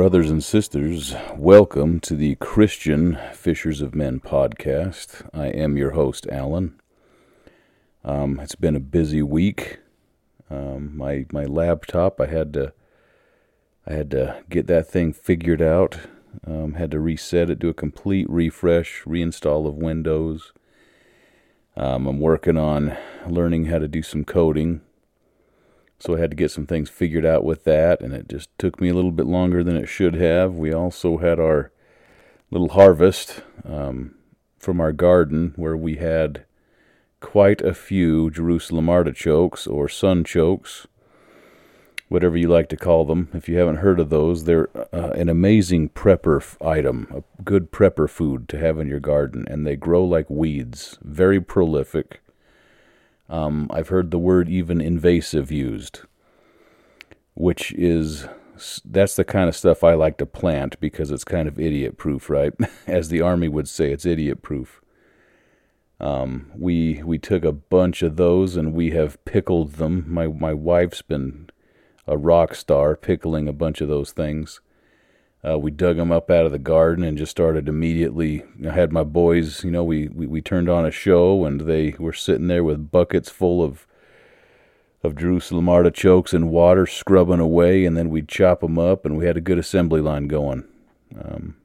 Brothers and sisters, welcome to the Christian Fishers of Men podcast. I am your host, Alan. Um, it's been a busy week. Um, my my laptop, I had to I had to get that thing figured out. Um, had to reset it, do a complete refresh, reinstall of Windows. Um, I'm working on learning how to do some coding so I had to get some things figured out with that, and it just took me a little bit longer than it should have. We also had our little harvest um, from our garden where we had quite a few Jerusalem artichokes or sunchokes, whatever you like to call them. If you haven't heard of those, they're uh, an amazing prepper item, a good prepper food to have in your garden, and they grow like weeds, very prolific. Um, I've heard the word even invasive used, which is that's the kind of stuff I like to plant because it's kind of idiot proof, right? As the army would say, it's idiot proof. Um, we we took a bunch of those and we have pickled them. My my wife's been a rock star pickling a bunch of those things. Uh, we dug them up out of the garden and just started immediately. I had my boys, you know, we, we, we turned on a show and they were sitting there with buckets full of of Jerusalem artichokes and water scrubbing away, and then we'd chop them up, and we had a good assembly line going. Um,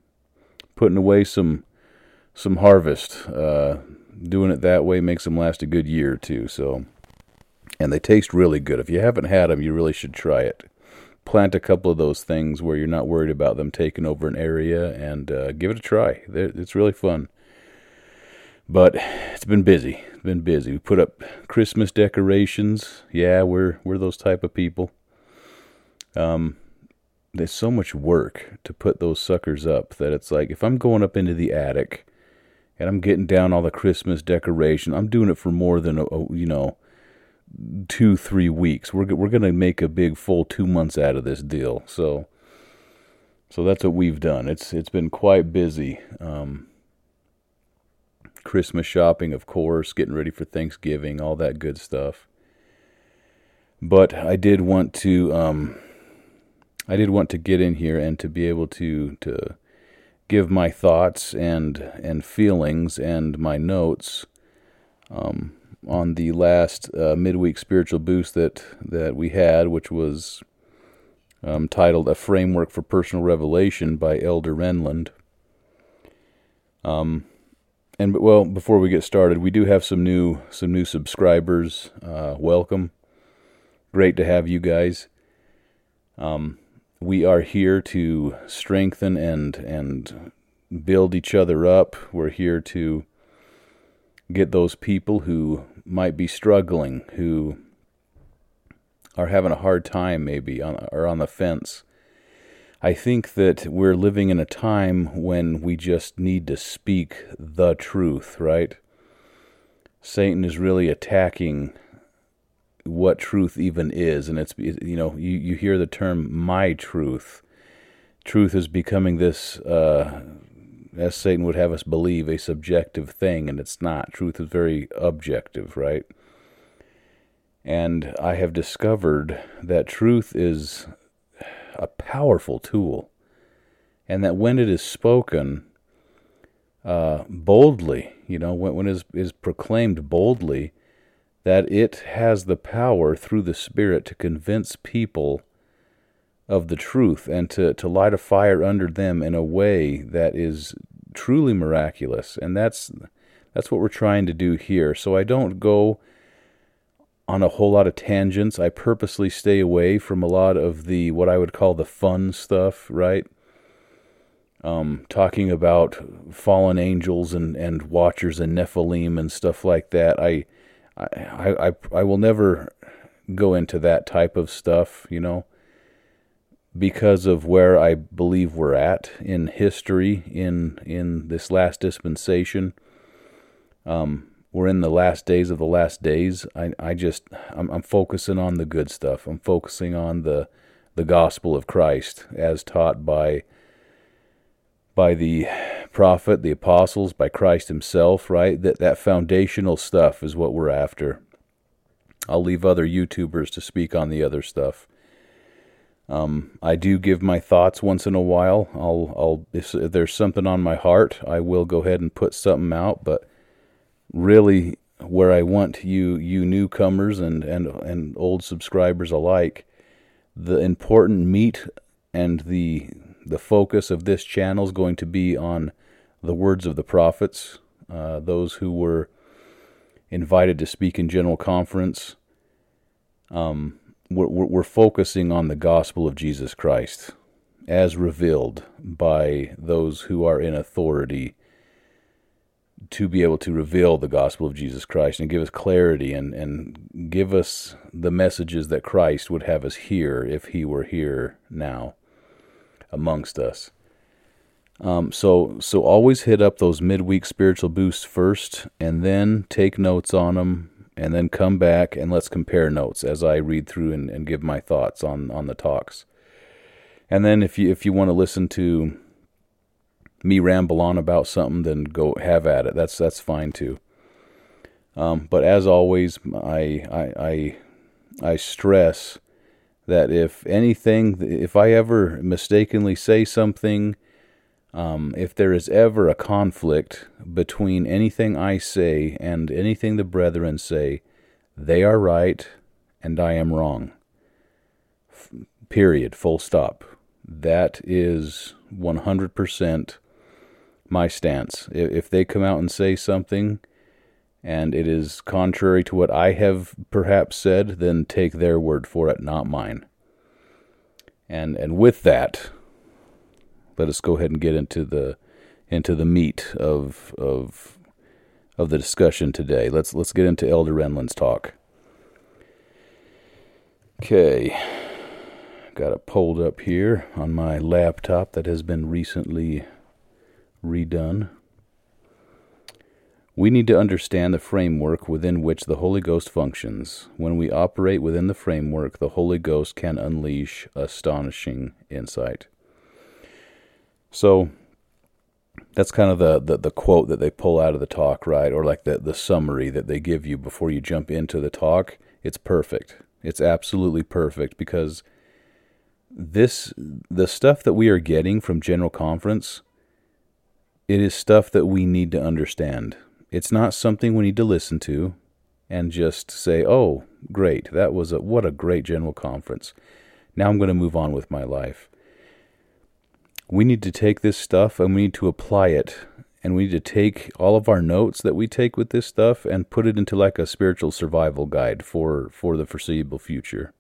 putting away some some harvest, uh, doing it that way makes them last a good year or two. So, and they taste really good. If you haven't had them, you really should try it plant a couple of those things where you're not worried about them taking over an area and uh, give it a try. It's really fun. But it's been busy. It's been busy. We put up Christmas decorations. Yeah, we're we're those type of people. Um, there's so much work to put those suckers up that it's like if I'm going up into the attic and I'm getting down all the Christmas decoration, I'm doing it for more than a, a you know two three weeks. We're we're gonna make a big full two months out of this deal. So so that's what we've done. It's it's been quite busy. Um, Christmas shopping, of course, getting ready for Thanksgiving, all that good stuff. But I did want to um, I did want to get in here and to be able to to give my thoughts and and feelings and my notes um, on the last uh, midweek spiritual boost that that we had, which was um, titled "A Framework for Personal Revelation" by Elder Renlund. Um, and well, before we get started, we do have some new some new subscribers. Uh, welcome, great to have you guys. Um, we are here to strengthen and and build each other up. We're here to get those people who might be struggling, who are having a hard time maybe on, or on the fence. I think that we're living in a time when we just need to speak the truth, right? Satan is really attacking what truth even is, and it's you know you you hear the term "my truth." Truth is becoming this uh, as Satan would have us believe, a subjective thing, and it's not. Truth is very objective, right? And I have discovered that truth is a powerful tool, and that when it is spoken uh, boldly, you know, when, when it is, is proclaimed boldly, that it has the power through the Spirit to convince people of the truth and to, to light a fire under them in a way that is truly miraculous. And that's that's what we're trying to do here. So I don't go on a whole lot of tangents. I purposely stay away from a lot of the what I would call the fun stuff, right? Um, talking about fallen angels and, and watchers and Nephilim and stuff like that. I, I I I will never go into that type of stuff, you know because of where I believe we're at in history in in this last dispensation. Um, we're in the last days of the last days. I I just I'm, I'm focusing on the good stuff. I'm focusing on the the gospel of Christ as taught by by the prophet, the apostles, by Christ himself, right? That that foundational stuff is what we're after. I'll leave other YouTubers to speak on the other stuff. Um, I do give my thoughts once in a while. I'll, I'll, if there's something on my heart, I will go ahead and put something out. But really, where I want you, you newcomers and and and old subscribers alike, the important meat and the the focus of this channel is going to be on the words of the prophets, uh, those who were invited to speak in general conference. Um, we're, we're focusing on the gospel of Jesus Christ as revealed by those who are in authority to be able to reveal the gospel of Jesus Christ and give us clarity and, and give us the messages that Christ would have us hear if he were here now amongst us. Um, so so always hit up those midweek spiritual boosts first and then take notes on them and then come back and let's compare notes as I read through and, and give my thoughts on, on the talks. And then if you if you want to listen to me ramble on about something, then go have at it. That's that's fine too. Um, but as always, I, I I I stress that if anything, if I ever mistakenly say something, um, if there is ever a conflict between anything I say and anything the brethren say, they are right and I am wrong. F- period. Full stop. That is 100% my stance. If they come out and say something and it is contrary to what I have perhaps said, then take their word for it, not mine. And and with that, let us go ahead and get into the into the meat of of of the discussion today. Let's let's get into Elder Renlund's talk. Okay. Got it pulled up here on my laptop that has been recently redone. We need to understand the framework within which the Holy Ghost functions. When we operate within the framework, the Holy Ghost can unleash astonishing insight. So, that's kind of the, the, the, quote that they pull out of the talk, right? Or like the, the summary that they give you before you jump into the talk. It's perfect. It's absolutely perfect because this the stuff that we are getting from General Conference it is stuff that we need to understand. It's not something we need to listen to and just say, "Oh, great. That was a what a great general conference. Now I'm going to move on with my life." We need to take this stuff and we need to apply it. And we need to take all of our notes that we take with this stuff and put it into like a spiritual survival guide for for the foreseeable future.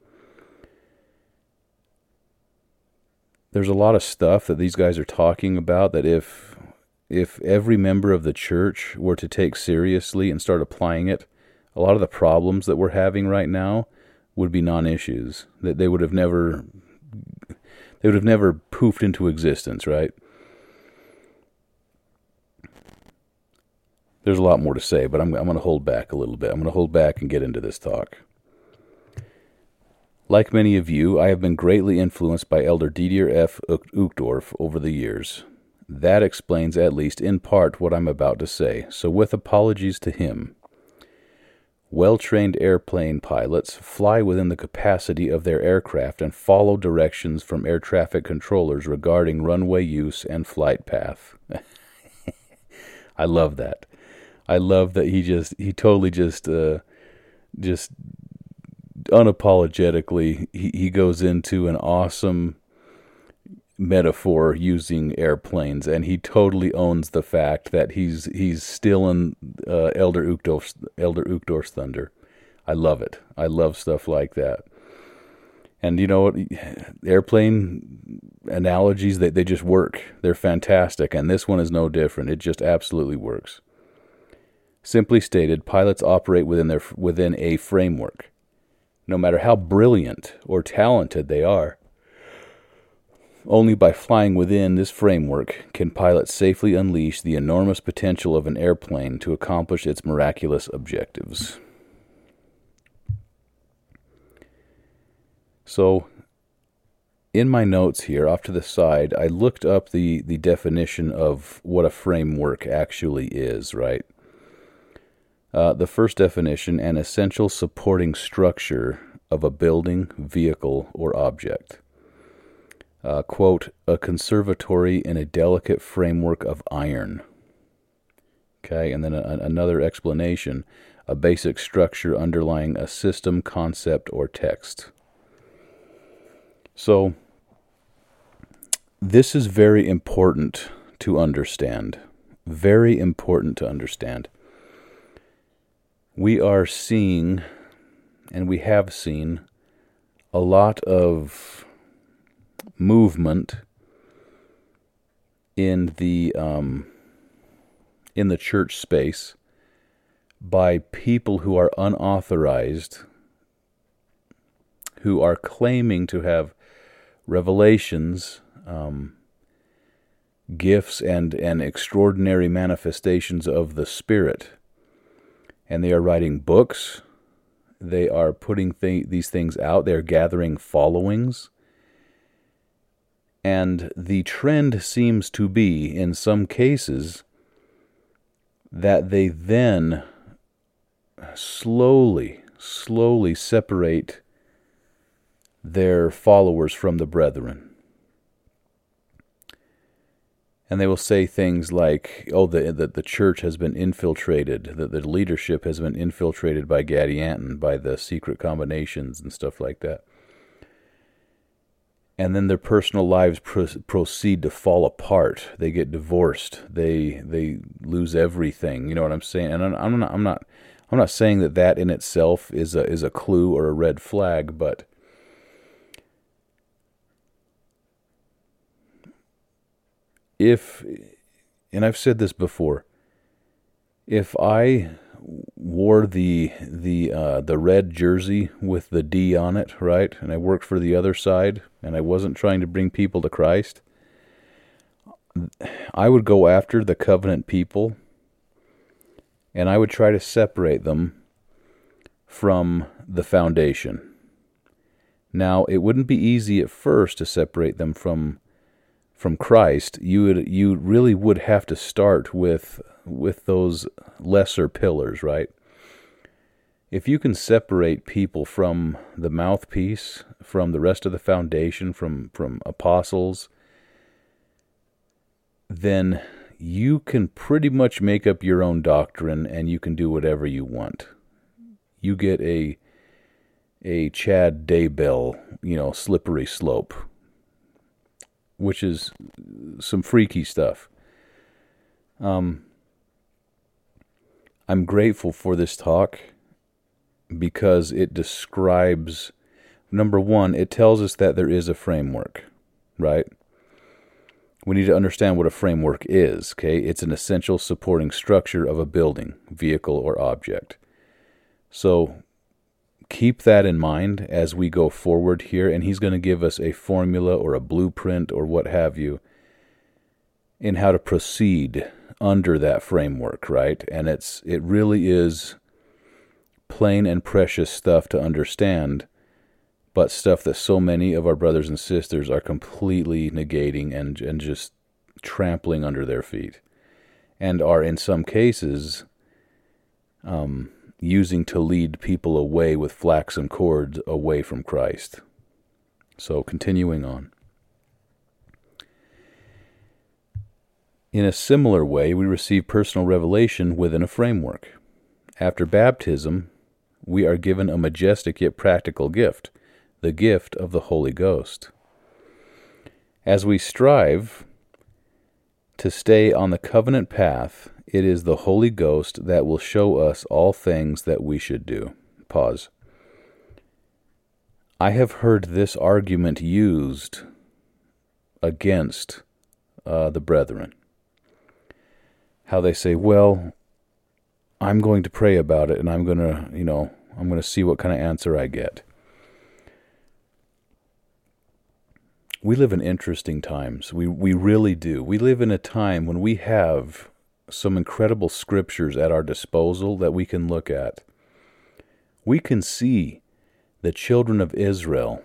There's a lot of stuff that these guys are talking about that if if every member of the church were to take seriously and start applying it, a lot of the problems that we're having right now would be non-issues. That they would have never they would have never poofed into existence, right? There's a lot more to say, but I'm I'm going to hold back a little bit. I'm going to hold back and get into this talk. Like many of you, I have been greatly influenced by Elder Dieter F. Uchtdorf over the years. That explains at least in part what I'm about to say, so with apologies to him. Well trained airplane pilots fly within the capacity of their aircraft and follow directions from air traffic controllers regarding runway use and flight path. I love that. I love that he just he totally just uh, just unapologetically he, he goes into an awesome metaphor using airplanes, and he totally owns the fact that he's he's stealing uh, Elder Uchtdorf's Elder Uchtdorf's thunder. I love it. I love stuff like that. And you know? Airplane analogies they, they just work. They're fantastic, and this one is no different. It just absolutely works. Simply stated, pilots operate within their within a framework. No matter how brilliant or talented they are, only by flying within this framework can pilots safely unleash the enormous potential of an airplane to accomplish its miraculous objectives. So, in my notes here, off to the side, I looked up the, the definition of what a framework actually is, right? Uh, the first definition an essential supporting structure of a building, vehicle, or object. Uh, quote, a conservatory in a delicate framework of iron. Okay, and then a, another explanation a basic structure underlying a system, concept, or text. So, this is very important to understand. Very important to understand. We are seeing, and we have seen, a lot of movement in the um, in the church space by people who are unauthorized, who are claiming to have revelations, um, gifts, and, and extraordinary manifestations of the Spirit. And they are writing books. They are putting th- these things out. They are gathering followings. And the trend seems to be, in some cases, that they then slowly, slowly separate their followers from the brethren. And they will say things like, oh, the, the, the church has been infiltrated, that the leadership has been infiltrated by Gadianton, by the secret combinations and stuff like that and then their personal lives pro- proceed to fall apart. They get divorced. They they lose everything. You know what I'm saying? And I'm, I'm not I'm not I'm not saying that that in itself is a is a clue or a red flag, but if and I've said this before, if I wore the the uh, the red jersey with the D on it, right? And I worked for the other side, and I wasn't trying to bring people to Christ. I would go after the covenant people, and I would try to separate them from the foundation. Now, it wouldn't be easy at first to separate them from from Christ. You would you really would have to start with with those lesser pillars, right? If you can separate people from the mouthpiece, from the rest of the foundation, from, from apostles, then you can pretty much make up your own doctrine and you can do whatever you want. You get a a Chad Daybell, you know, slippery slope, which is some freaky stuff. Um, I'm grateful for this talk because it describes number one, it tells us that there is a framework, right? We need to understand what a framework is, okay? It's an essential supporting structure of a building, vehicle, or object. So keep that in mind as we go forward here, and he's going to give us a formula or a blueprint or what have you in how to proceed under that framework, right? And it's it really is plain and precious stuff to understand, but stuff that so many of our brothers and sisters are completely negating and and just trampling under their feet, and are in some cases um, using to lead people away with flaxen cords away from Christ. So continuing on. In a similar way, we receive personal revelation within a framework. After baptism, we are given a majestic yet practical gift, the gift of the Holy Ghost. As we strive to stay on the covenant path, it is the Holy Ghost that will show us all things that we should do. Pause. I have heard this argument used against uh, the brethren how they say, well, I'm going to pray about it and I'm going to, you know, I'm going to see what kind of answer I get. We live in interesting times. We we really do. We live in a time when we have some incredible scriptures at our disposal that we can look at. We can see the children of Israel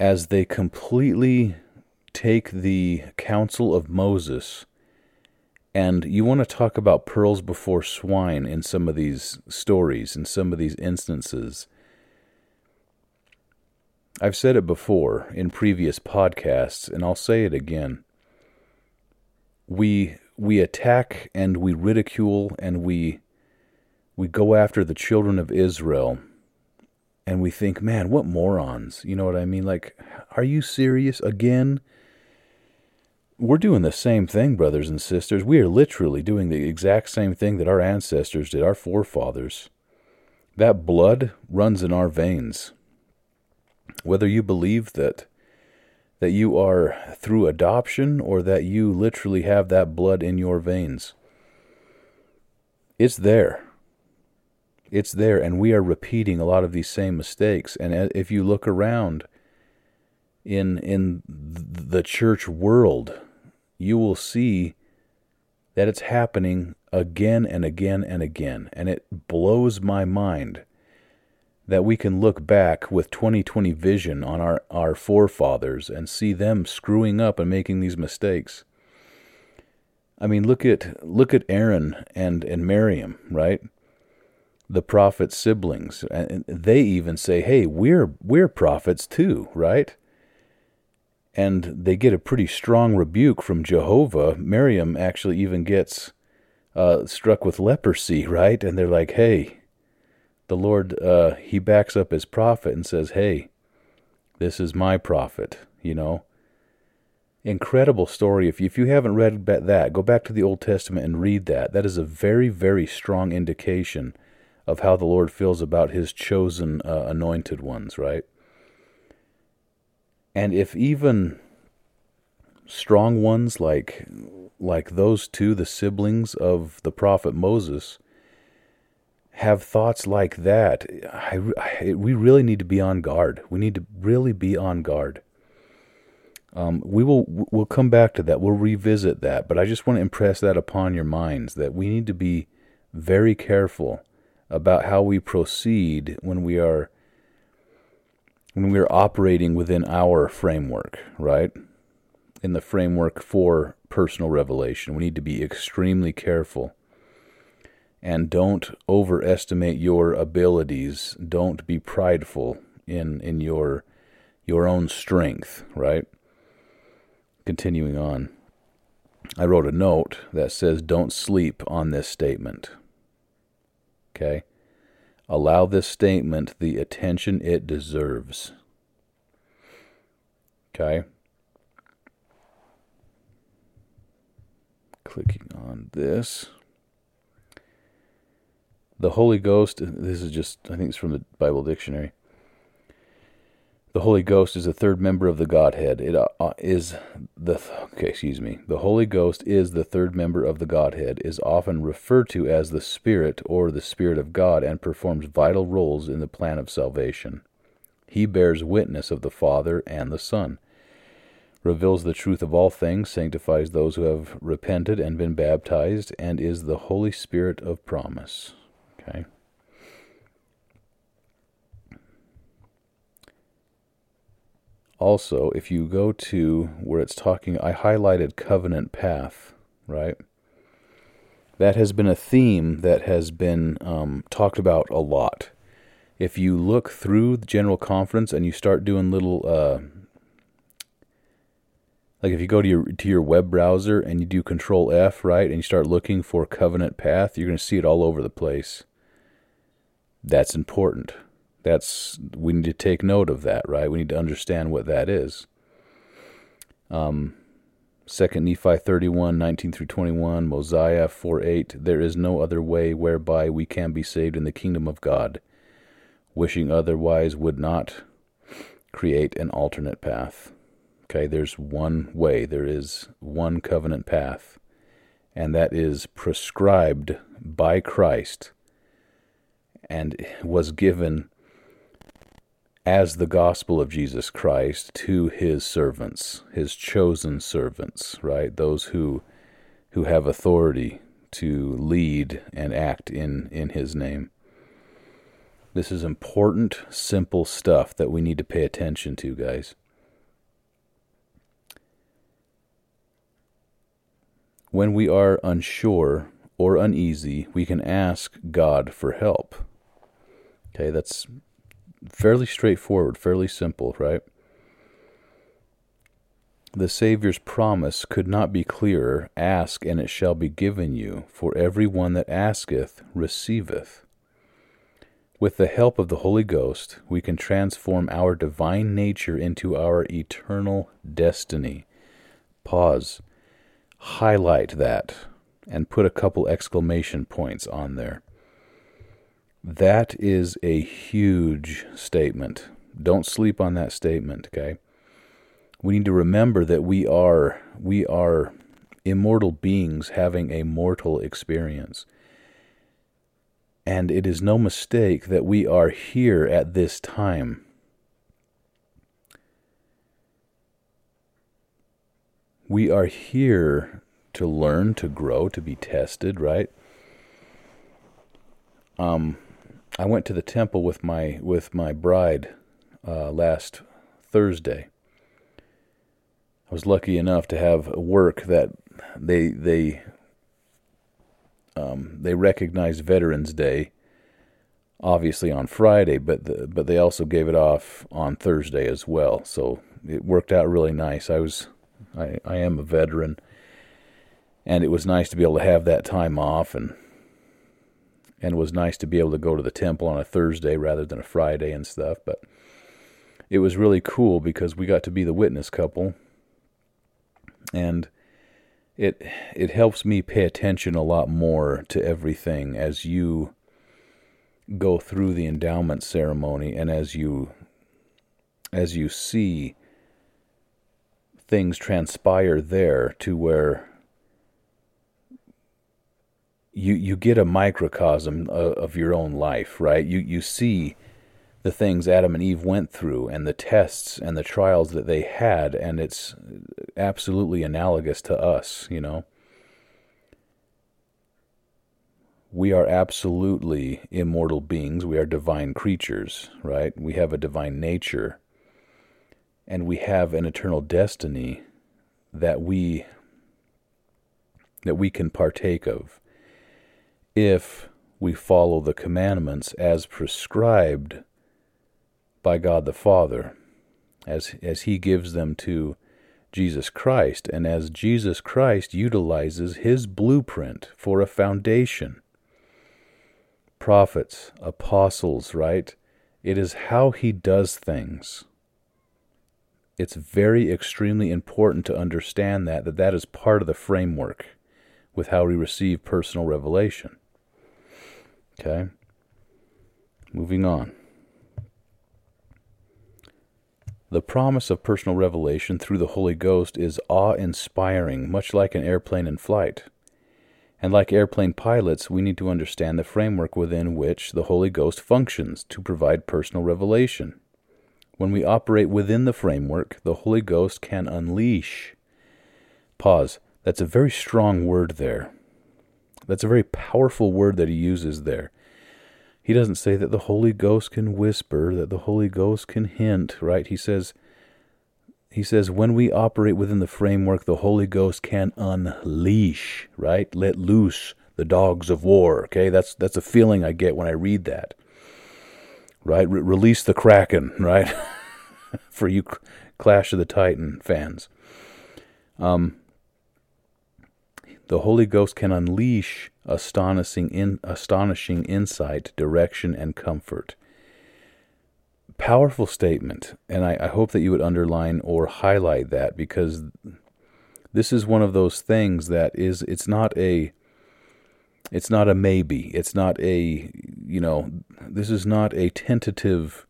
as they completely take the counsel of Moses and you want to talk about pearls before swine in some of these stories, in some of these instances. I've said it before in previous podcasts, and I'll say it again. We we attack and we ridicule and we we go after the children of Israel and we think, man, what morons. You know what I mean? Like, are you serious again? We're doing the same thing, brothers and sisters. We are literally doing the exact same thing that our ancestors did, our forefathers. That blood runs in our veins. Whether you believe that that you are through adoption or that you literally have that blood in your veins. It's there. It's there, and we are repeating a lot of these same mistakes. And if you look around in in the church world, you will see that it's happening again and again and again, and it blows my mind that we can look back with 2020 vision on our, our forefathers and see them screwing up and making these mistakes. I mean, look at look at Aaron and and Miriam, right? The prophet's siblings, and they even say, "Hey, we're we're prophets too, right?" And they get a pretty strong rebuke from Jehovah. Miriam actually even gets uh, struck with leprosy, right? And they're like, "Hey, the Lord, uh, he backs up his prophet and says, Hey, this is my prophet, you know. Incredible story. If you, if you haven't read that, go back to the Old Testament and read that. That is a very, very strong indication of how the Lord feels about his chosen uh, anointed ones, right? And if even strong ones like like those two, the siblings of the prophet Moses, have thoughts like that, I, I, we really need to be on guard. We need to really be on guard. Um, we will we'll come back to that. We'll revisit that, but I just want to impress that upon your minds that we need to be very careful about how we proceed when we are when we are operating within our framework, right? In the framework for personal revelation, we need to be extremely careful and don't overestimate your abilities. Don't be prideful in in your your own strength, right? Continuing on. I wrote a note that says don't sleep on this statement. Okay? Allow this statement the attention it deserves. Okay? Clicking on this. The Holy Ghost, this is just, I think it's from the Bible Dictionary. The Holy Ghost is a third member of the Godhead. It uh, uh, is the okay, excuse me. The Holy Ghost is the third member of the Godhead. Is often referred to as the Spirit or the Spirit of God, and performs vital roles in the plan of salvation. He bears witness of the Father and the Son, reveals the truth of all things, sanctifies those who have repented and been baptized, and is the Holy Spirit of promise. Okay. Also, if you go to where it's talking, I highlighted covenant path, right? That has been a theme that has been um, talked about a lot. If you look through the general conference and you start doing little, uh, like if you go to your to your web browser and you do Control F, right, and you start looking for covenant path, you're going to see it all over the place that's important. That's we need to take note of that, right? We need to understand what that is. Um, Second Nephi 31, 19 through 21, Mosiah 4 8, there is no other way whereby we can be saved in the kingdom of God. Wishing otherwise would not create an alternate path. Okay, there's one way, there is one covenant path, and that is prescribed by Christ and was given as the gospel of Jesus Christ to his servants, his chosen servants, right? Those who who have authority to lead and act in in his name. This is important, simple stuff that we need to pay attention to, guys. When we are unsure or uneasy, we can ask God for help. Okay, that's fairly straightforward, fairly simple, right? The Saviour's promise could not be clearer Ask, and it shall be given you, for every one that asketh receiveth. With the help of the Holy Ghost, we can transform our divine nature into our eternal destiny. Pause. Highlight that and put a couple exclamation points on there. That is a huge statement. Don't sleep on that statement, okay? We need to remember that we are we are immortal beings having a mortal experience. And it is no mistake that we are here at this time. We are here to learn, to grow, to be tested, right? Um, I went to the temple with my with my bride uh, last Thursday. I was lucky enough to have work that they they um, they recognized Veterans Day, obviously on Friday, but the, but they also gave it off on Thursday as well. So it worked out really nice. I was I, I am a veteran, and it was nice to be able to have that time off, and and it was nice to be able to go to the temple on a Thursday rather than a Friday and stuff. But it was really cool because we got to be the witness couple, and it it helps me pay attention a lot more to everything as you go through the endowment ceremony and as you as you see things transpire there to where you you get a microcosm of, of your own life right you you see the things Adam and Eve went through and the tests and the trials that they had, and it's absolutely analogous to us, you know. We are absolutely immortal beings. We are divine creatures, right? We have a divine nature. And we have an eternal destiny that we that we can partake of if we follow the commandments as prescribed by God the Father as, as He gives them to Jesus Christ, and as Jesus Christ utilizes His blueprint for a foundation. Prophets, apostles, right? It is how He does things. It's very extremely important to understand that, that that is part of the framework with how we receive personal revelation. Okay? Moving on. The promise of personal revelation through the Holy Ghost is awe inspiring, much like an airplane in flight. And like airplane pilots, we need to understand the framework within which the Holy Ghost functions to provide personal revelation. When we operate within the framework, the Holy Ghost can unleash. Pause. That's a very strong word there. That's a very powerful word that he uses there. He doesn't say that the Holy Ghost can whisper, that the Holy Ghost can hint, right? He says he says when we operate within the framework the Holy Ghost can unleash, right? Let loose the dogs of war, okay? That's that's a feeling I get when I read that. Right? Re- release the Kraken, right? For you Clash of the Titan fans. Um the Holy Ghost can unleash astonishing, in, astonishing insight, direction, and comfort. Powerful statement, and I, I hope that you would underline or highlight that because this is one of those things that is it's not a it's not a maybe it's not a you know this is not a tentative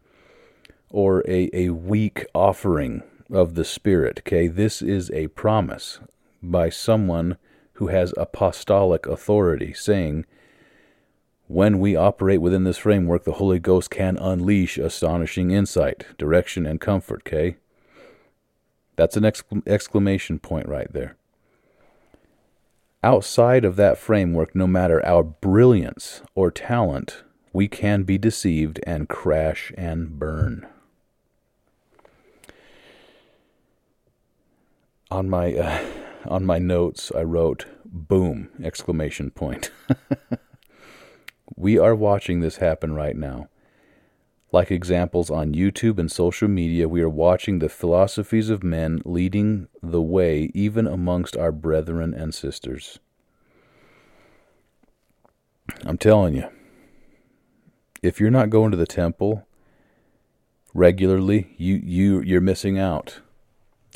or a, a weak offering of the spirit okay this is a promise by someone who has apostolic authority, saying, When we operate within this framework, the Holy Ghost can unleash astonishing insight, direction, and comfort, okay? That's an exclamation point right there. Outside of that framework, no matter our brilliance or talent, we can be deceived and crash and burn. On my uh, on my notes, I wrote boom exclamation point. we are watching this happen right now. Like examples on YouTube and social media, we are watching the philosophies of men leading the way even amongst our brethren and sisters. I'm telling you, if you're not going to the temple regularly, you, you you're missing out.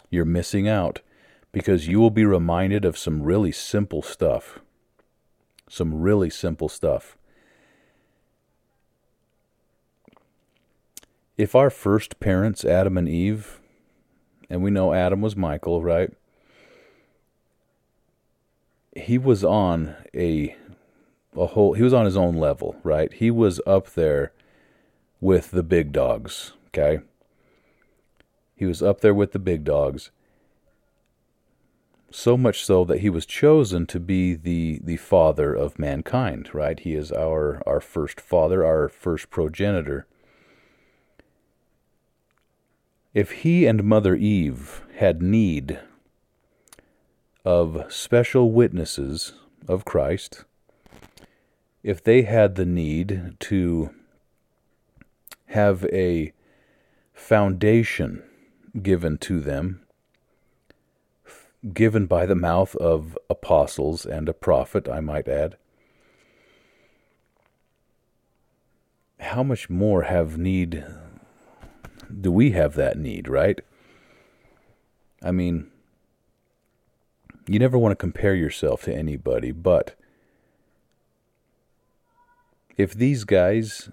You're missing out because you will be reminded of some really simple stuff. Some really simple stuff. If our first parents, Adam and Eve, and we know Adam was Michael, right? He was on a a whole he was on his own level, right? He was up there with the big dogs, okay? He was up there with the big dogs. So much so that he was chosen to be the the father of mankind, right? He is our our first father, our first progenitor. If he and Mother Eve had need of special witnesses of Christ, if they had the need to have a foundation given to them, given by the mouth of apostles and a prophet, I might add, how much more have need do we have that need, right? I mean, you never want to compare yourself to anybody, but if these guys,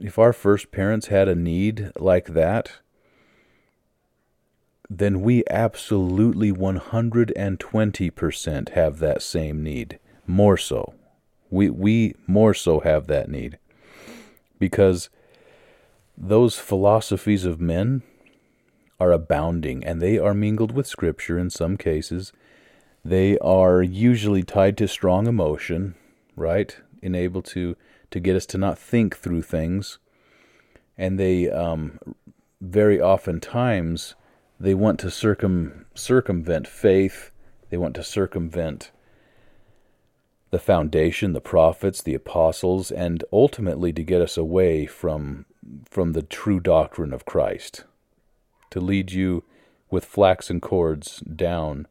if our first parents had a need like that, then we absolutely 120% have that same need. More so. We, we more so have that need. Because those philosophies of men are abounding and they are mingled with Scripture in some cases. They are usually tied to strong emotion, right? Enable to to get us to not think through things. And they um, very oftentimes they want to circum circumvent faith. They want to circumvent the foundation, the prophets, the apostles, and ultimately to get us away from from the true doctrine of Christ, to lead you with flaxen cords down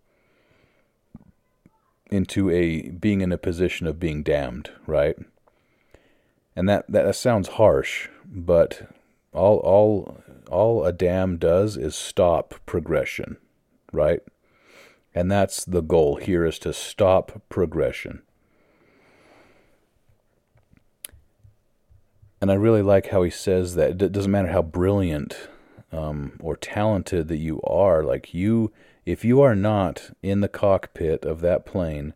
into a being in a position of being damned, right? and that, that sounds harsh, but all all all a dam does is stop progression, right? And that's the goal here is to stop progression. And I really like how he says that it doesn't matter how brilliant um, or talented that you are, like you, if you are not in the cockpit of that plane,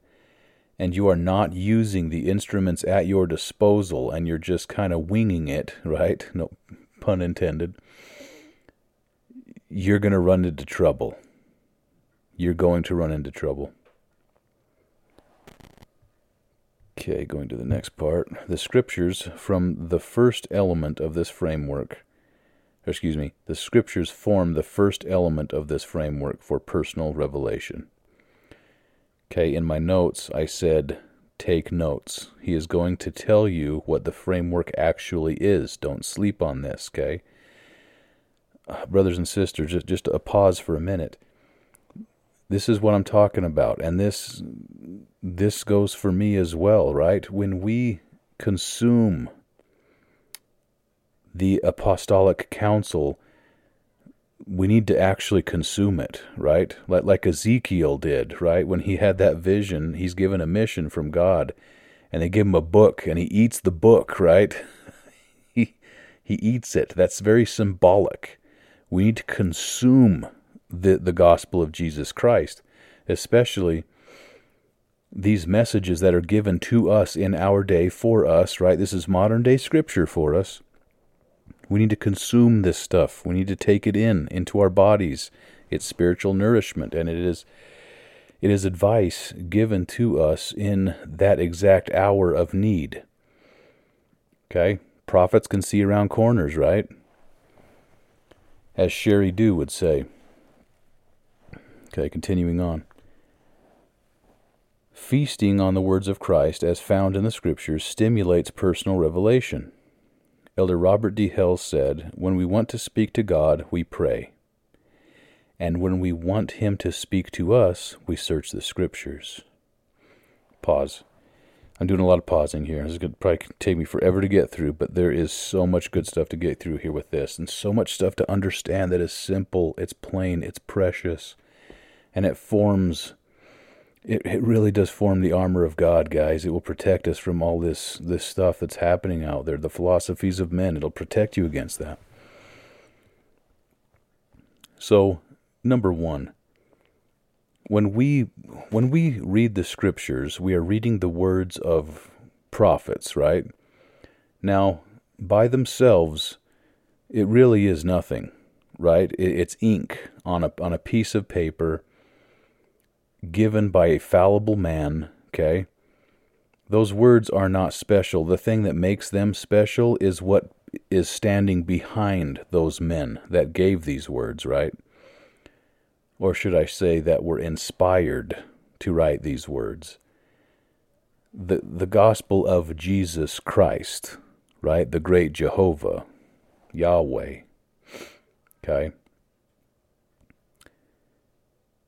and you are not using the instruments at your disposal and you're just kind of winging it, right? No pun intended. You're going to run into trouble. You're going to run into trouble. Okay, going to the next part. The scriptures from the first element of this framework, excuse me, the scriptures form the first element of this framework for personal revelation. Okay, in my notes, I said, take notes. He is going to tell you what the framework actually is. Don't sleep on this, okay? Brothers and sisters, just, just a pause for a minute. This is what I'm talking about, and this this goes for me as well, right? When we consume the apostolic counsel we need to actually consume it, right? Like like Ezekiel did, right? When he had that vision, he's given a mission from God, and they give him a book, and he eats the book, right? he he eats it. That's very symbolic. We need to consume the the gospel of Jesus Christ, especially these messages that are given to us in our day for us, right? This is modern day scripture for us. We need to consume this stuff. We need to take it in into our bodies. It's spiritual nourishment and it is it is advice given to us in that exact hour of need. Okay? Prophets can see around corners, right? As Sheri Dew would say. Okay, continuing on. Feasting on the words of Christ as found in the Scriptures stimulates personal revelation Elder Robert D. Hales said, When we want to speak to God, we pray. And when we want Him to speak to us, we search the Scriptures. Pause. I'm doing a lot of pausing here. This is going to probably take me forever to get through, but there is so much good stuff to get through here with this, and so much stuff to understand that is simple, it's plain, it's precious, and it forms. It, it really does form the armor of God, guys. It will protect us from all this this stuff that's happening out there, the philosophies of men. It'll protect you against that. So, number one, when we when we read the scriptures, we are reading the words of prophets, right? Now, by themselves, it really is nothing, right? It's ink on a on a piece of paper given by a fallible man, okay? Those words are not special. The thing that makes them special is what is standing behind those men that gave these words, right? Or should I say, that were inspired to write these words. The, the gospel of Jesus Christ, right? The great Jehovah, Yahweh. Okay?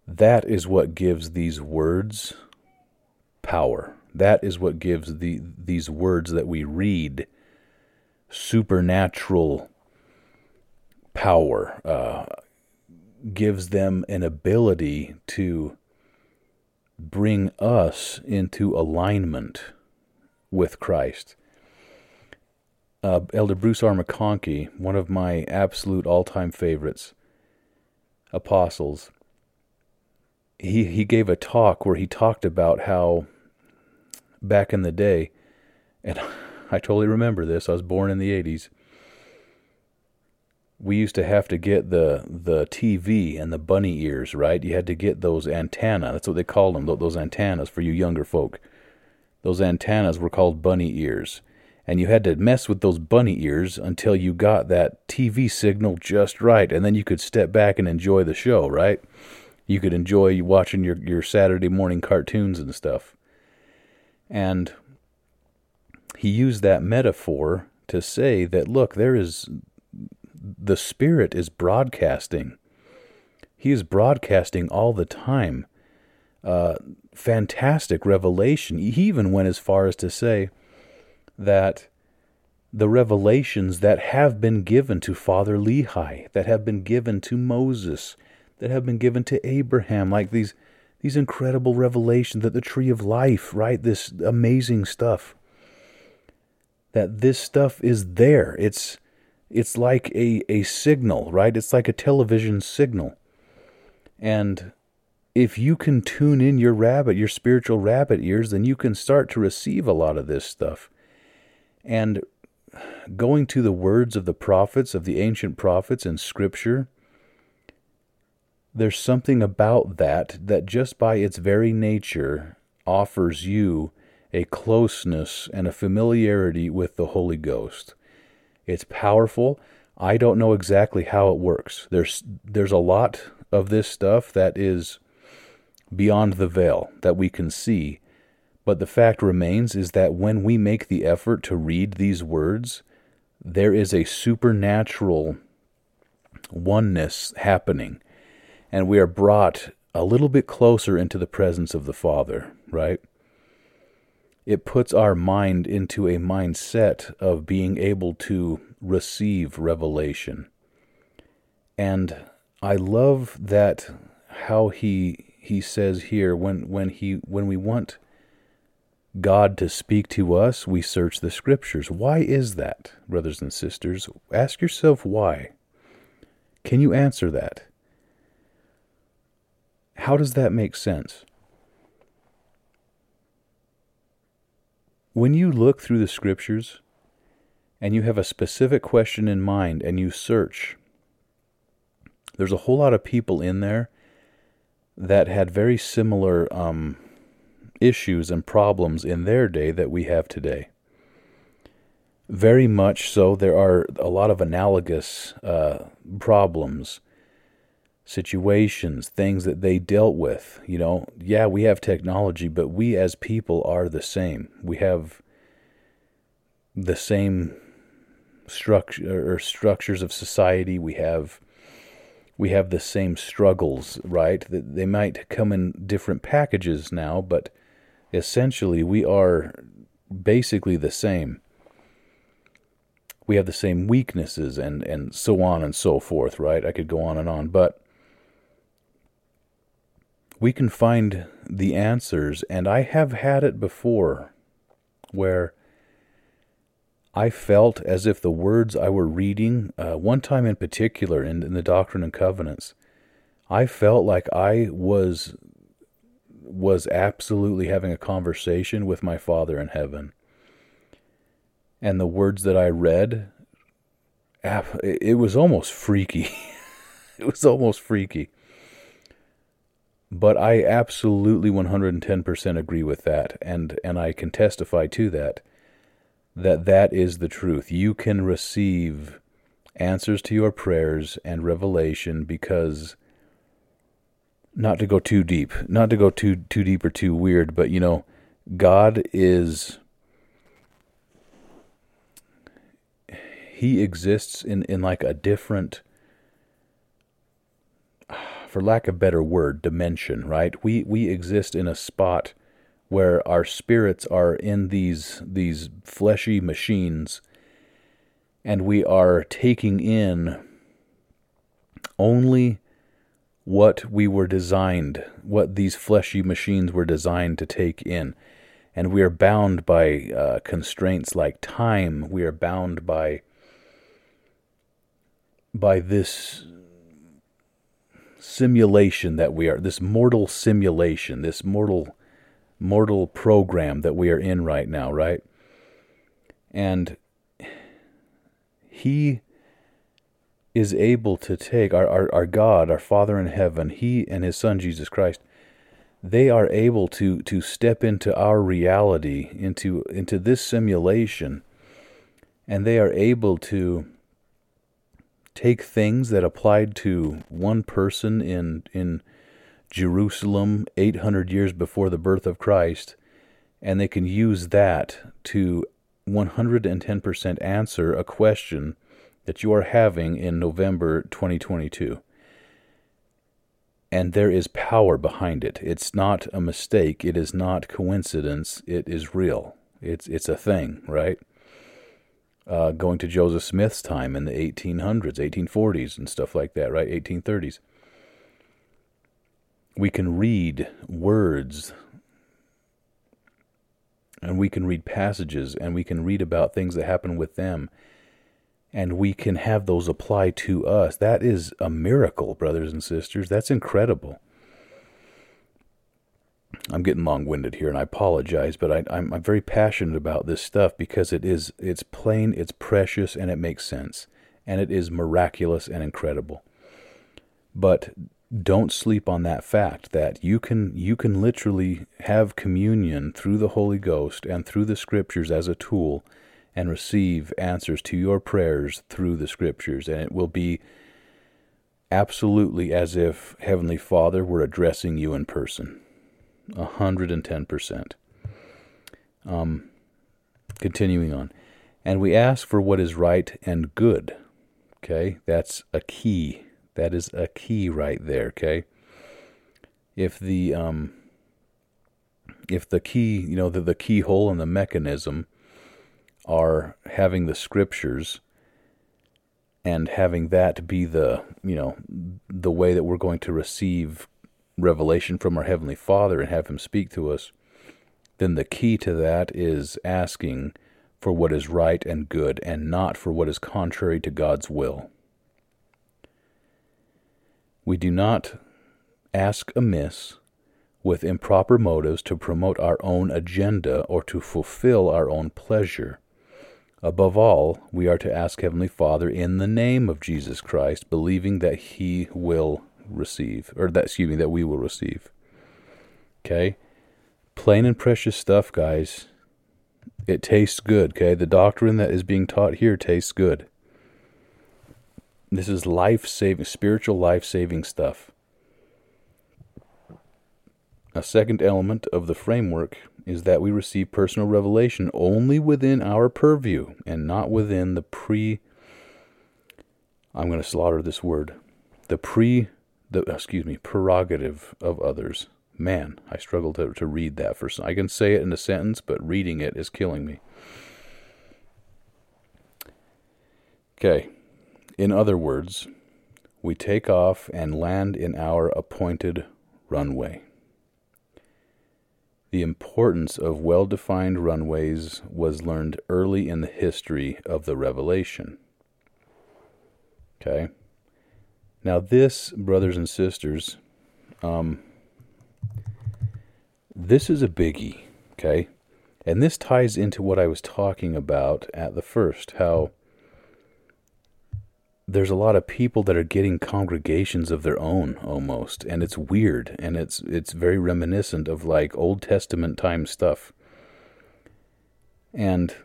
That is what gives these words power. That is what gives the, these words that we read supernatural power. Uh, gives them an ability to bring us into alignment with Christ. Uh, Elder Bruce R. McConkie, one of my absolute all-time favorites, apostles, he he gave a talk where he talked about how back in the day, and I totally remember this. I was born in the '80s we used to have to get the the TV and the bunny ears, right? You had to get those antenna. That's what they called them, those antennas for you younger folk. Those antennas were called bunny ears. And you had to mess with those bunny ears until you got that TV signal just right, and then you could step back and enjoy the show, right? You could enjoy watching your, your Saturday morning cartoons and stuff. And he used that metaphor to say that look, there is the Spirit is broadcasting. He is broadcasting all the time. Uh, fantastic revelation. He even went as far as to say that the revelations that have been given to Father Lehi, that have been given to Moses, that have been given to Abraham, like these these incredible revelations that the tree of life, right? This amazing stuff. That this stuff is there. It's it's like a, a signal, right? It's like a television signal. And if you can tune in your rabbit, your spiritual rabbit ears, then you can start to receive a lot of this stuff. And going to the words of the prophets, of the ancient prophets in Scripture, there's something about that that just by its very nature offers you a closeness and a familiarity with the Holy Ghost. It's powerful. I don't know exactly how it works. There's there's a lot of this stuff that is beyond the veil that we can see. But the fact remains is that when we make the effort to read these words, there is a supernatural oneness happening. And we are brought a little bit closer into the presence of the Father, right? It puts our mind into a mindset of being able to receive revelation. And I love that how he he says here when when he when we want God to speak to us, we search the scriptures. Why is that, brothers and sisters? Ask yourself why. Can you answer that? How does that make sense? When you look through the scriptures and you have a specific question in mind and you search, there's a whole lot of people in there that had very similar um, issues and problems in their day that we have today. Very much so, there are a lot of analogous uh, problems situations, things that they dealt with. You know, yeah, we have technology, but we as people are the same. We have the same structure or structures of society. We have we have the same struggles, right? They might come in different packages now, but essentially we are basically the same. We have the same weaknesses and, and so on and so forth, right? I could go on and on, but we can find the answers, and I have had it before where I felt as if the words I were reading, uh, one time in particular in, in the Doctrine and Covenants, I felt like I was was absolutely having a conversation with my Father in heaven. And the words that I read, it was almost freaky. it was almost freaky. But I absolutely 110% agree with that, and, and I can testify to that that that is the truth. You can receive answers to your prayers and revelation because not to go too deep, not to go too too deep or too weird, but you know, God is he exists in in like a different for lack of better word, dimension, right? We we exist in a spot where our spirits are in these these fleshy machines and we are taking in only what we were designed what these fleshy machines were designed to take in and we are bound by uh, constraints like time we are bound by by this simulation that we are this mortal simulation this mortal mortal program that we are in right now, right? And He is able to take our, our, our God, our Father in heaven, He and His Son Jesus Christ, they are able to to step into our reality, into into this simulation, and they are able to take things that applied to one person in in Jerusalem 800 years before the birth of Christ, and they can use that to 110% answer a question that you are having in November 2022. And there is power behind it. It's not a mistake. It is not coincidence. It is real. It's it's a thing, right? Uh, going to Joseph Smith's time in the 1800s, 1840s, and stuff like that, right? 1830s we can read words and we can read passages and we can read about things that happen with them and we can have those apply to us. That is a miracle, brothers and sisters. That's incredible. I'm getting long-winded here, and I apologize, but I, am I'm very passionate about this stuff because it is it's plain, it's precious, and it makes sense, and it is miraculous and incredible. But don't sleep on that fact that you can you can literally have communion through the Holy Ghost and through the scriptures as a tool and receive answers to your prayers through the scriptures and it will be absolutely as if heavenly father were addressing you in person a hundred and ten percent. Um continuing on. And we ask for what is right and good okay? That's a key. That is a key right there, okay? If the um if the key, you know, the, the keyhole and the mechanism are having the scriptures and having that be the, you know, the way that we're going to receive revelation from our heavenly Father and have him speak to us, then the key to that is asking for what is right and good and not for what is contrary to God's will. We do not ask amiss with improper motives to promote our own agenda or to fulfill our own pleasure. Above all, we are to ask Heavenly Father in the name of Jesus Christ, believing that He will receive, or that, excuse me, that we will receive. Okay? Plain and precious stuff, guys. It tastes good, okay? The doctrine that is being taught here tastes good. This is life saving, spiritual life saving stuff. A second element of the framework is that we receive personal revelation only within our purview and not within the pre I'm going to slaughter this word. The pre the excuse me, prerogative of others. Man, I struggle to, to read that for. I can say it in a sentence, but reading it is killing me. Okay. In other words, we take off and land in our appointed runway. The importance of well defined runways was learned early in the history of the revelation. Okay? Now, this, brothers and sisters, um, this is a biggie, okay? And this ties into what I was talking about at the first how there's a lot of people that are getting congregations of their own almost and it's weird and it's it's very reminiscent of like old testament time stuff and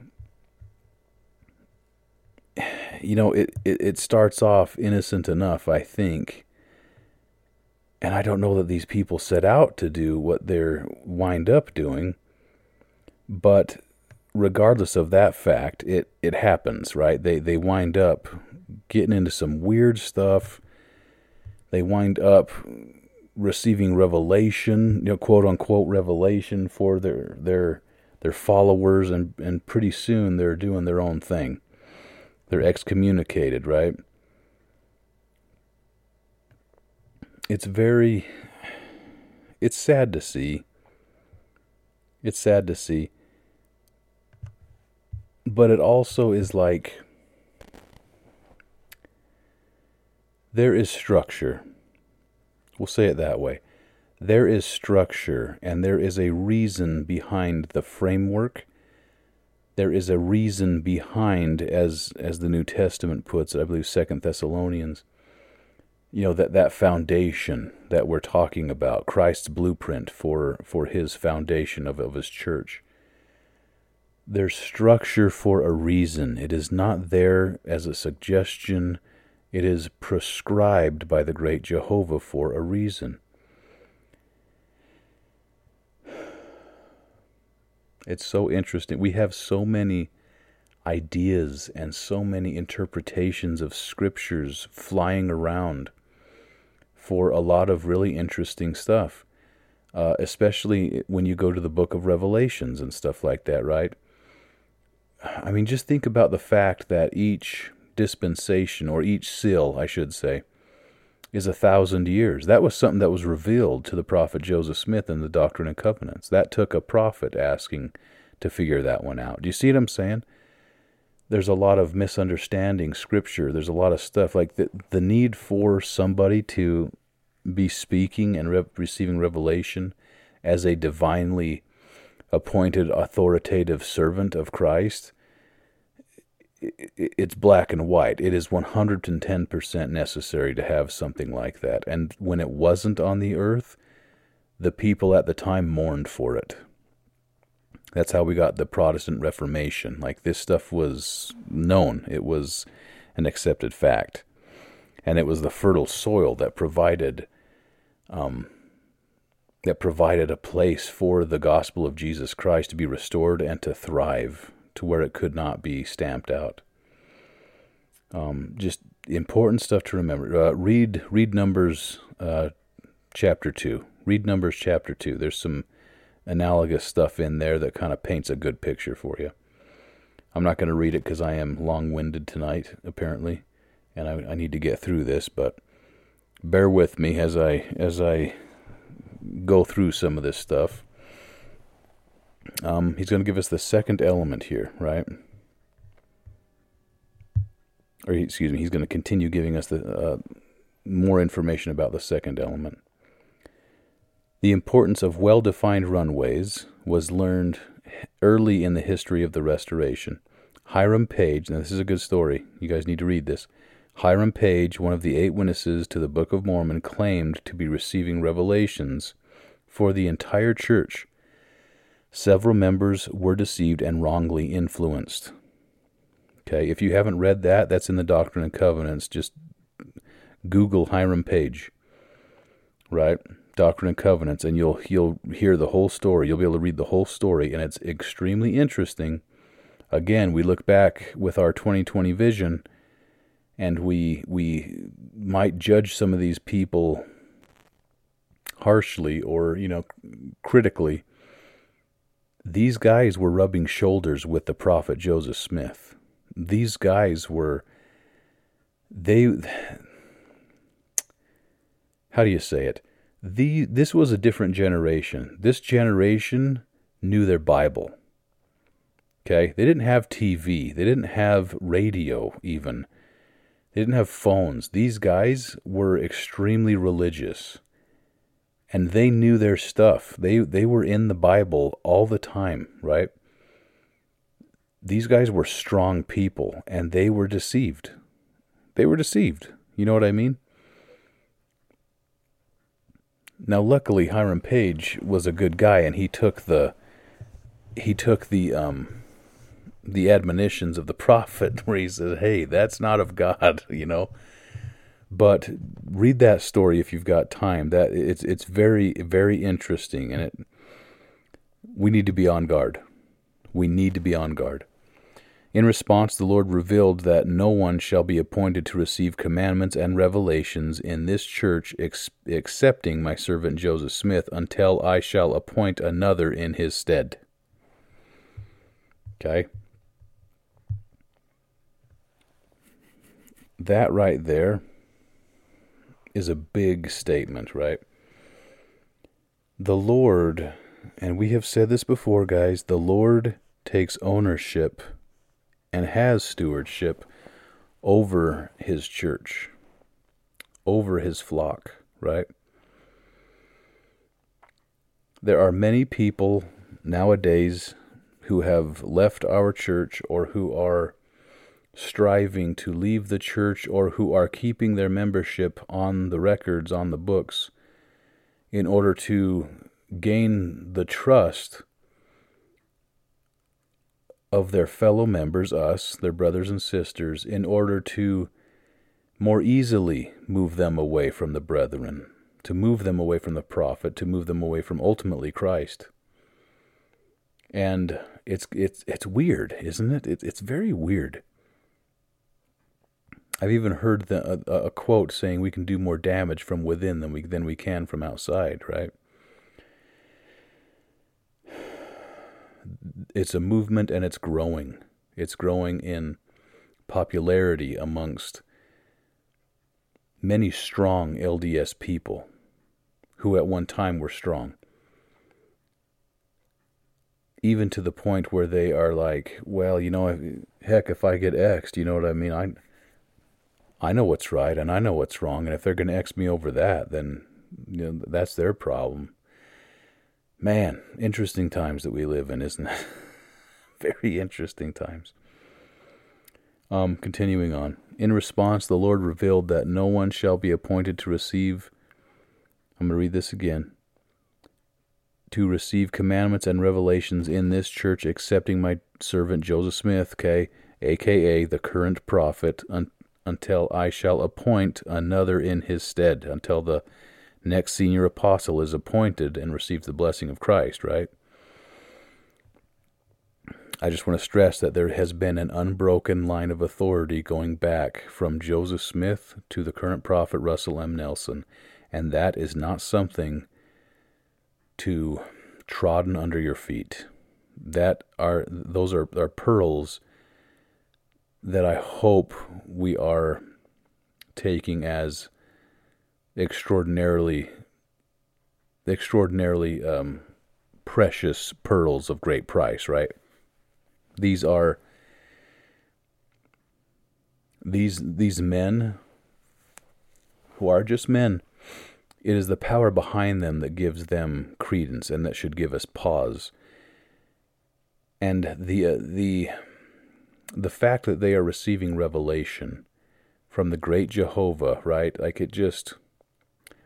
you know it, it, it starts off innocent enough i think and i don't know that these people set out to do what they're wind up doing but regardless of that fact it it happens right they they wind up getting into some weird stuff. They wind up receiving revelation, you know, quote unquote revelation for their their their followers, and and pretty soon they're doing their own thing. They're excommunicated, right? It's very, it's sad to see. It's sad to see. But it also is like There is structure. We'll say it that way. There is structure, and there is a reason behind the framework. There is a reason behind, as as the New Testament puts it, I believe Second Thessalonians. You know that that foundation that we're talking about, Christ's blueprint for for His foundation of of His church. There's structure for a reason. It is not there as a suggestion it is prescribed by the great Jehovah for a reason. It's so interesting. We have so many ideas and so many interpretations of scriptures flying around for a lot of really interesting stuff, uh, especially when you go to the book of Revelations and stuff like that, right? I mean, just think about the fact that each dispensation, or each seal, I should say, is a thousand years. That was something that was revealed to the prophet Joseph Smith in the Doctrine and Covenants. That took a prophet asking to figure that one out. Do you see what I'm saying? There's a lot of misunderstanding scripture. There's a lot of stuff like the, the need for somebody to be speaking and re- receiving revelation as a divinely appointed authoritative servant of Christ it's black and white. It is 110% necessary to have something like that. And when it wasn't on the earth, the people at the time mourned for it. That's how we got the Protestant Reformation. Like this stuff was known, it was an accepted fact. And it was the fertile soil that provided um, that provided a place for the gospel of Jesus Christ to be restored and to thrive to where it could not be stamped out. Um, just important stuff to remember. Uh, read read Numbers uh, chapter two. Read Numbers chapter two. There's some analogous stuff in there that kind of paints a good picture for you. I'm not going to read it because I am long-winded tonight, apparently, and I, I need to get through this. But bear with me as I as I go through some of this stuff. Um, he's going to give us the second element here, right? Or excuse me, he's going to continue giving us the uh, more information about the second element. The importance of well-defined runways was learned early in the history of the restoration. Hiram Page, now this is a good story. You guys need to read this. Hiram Page, one of the eight witnesses to the Book of Mormon, claimed to be receiving revelations for the entire church Several members were deceived and wrongly influenced. Okay, if you haven't read that, that's in the Doctrine and Covenants. Just Google Hiram Page. Right? Doctrine and Covenants, and you'll you'll hear the whole story. You'll be able to read the whole story, and it's extremely interesting. Again, we look back with our 2020 vision, and we we might judge some of these people harshly or you know critically. These guys were rubbing shoulders with the prophet Joseph Smith. These guys were they how do you say it? The this was a different generation. This generation knew their Bible. Okay? They didn't have TV. They didn't have radio even. They didn't have phones. These guys were extremely religious. And they knew their stuff. They they were in the Bible all the time, right? These guys were strong people and they were deceived. They were deceived. You know what I mean? Now, luckily, Hiram Page was a good guy, and he took the he took the um the admonitions of the prophet, where he says, "Hey, that's not of God," you know. But read that story if you've got time. That it's it's very very interesting, and it we need to be on guard. We need to be on guard. In response, the Lord revealed that no one shall be appointed to receive commandments and revelations in this church ex- excepting my servant Joseph Smith until I shall appoint another in his stead. Okay? That right there is a big statement, right? The Lord, and we have said this before, guys, the Lord takes ownership and has stewardship over his church, over his flock, right? There are many people nowadays who have left our church or who are striving to leave the church or who are keeping their membership on the records, on the books, in order to gain the trust of their fellow members, us, their brothers and sisters, in order to more easily move them away from the brethren, to move them away from the prophet, to move them away from ultimately Christ. And it's it's it's weird, isn't it? It's it's very weird. I've even heard the, a, a quote saying we can do more damage from within than we than we can from outside, right? it's a movement and it's growing. It's growing in popularity amongst many strong LDS people who at one time were strong. Even to the point where they are like, well, you know, heck, if I get X'd, you know what I mean? I, I know what's right and I know what's wrong. And if they're going to X me over that, then you know, that's their problem. Man, interesting times that we live in, isn't it? Very interesting times. Um, continuing on. In response, the Lord revealed that no one shall be appointed to receive. I'm going to read this again. To receive commandments and revelations in this church, excepting my servant Joseph Smith, okay, aka the current prophet, un- until I shall appoint another in his stead, until the next senior apostle is appointed and receives the blessing of Christ, right? I just want to stress that there has been an unbroken line of authority going back from Joseph Smith to the current prophet Russell M. Nelson, and that is not something to trodden under your feet. That are those are, are pearls that I hope we are taking as extraordinarily extraordinarily um, precious pearls of great price, right? These are these these men who are just men. It is the power behind them that gives them credence and that should give us pause. And the uh, the the fact that they are receiving revelation from the great Jehovah, right? Like it just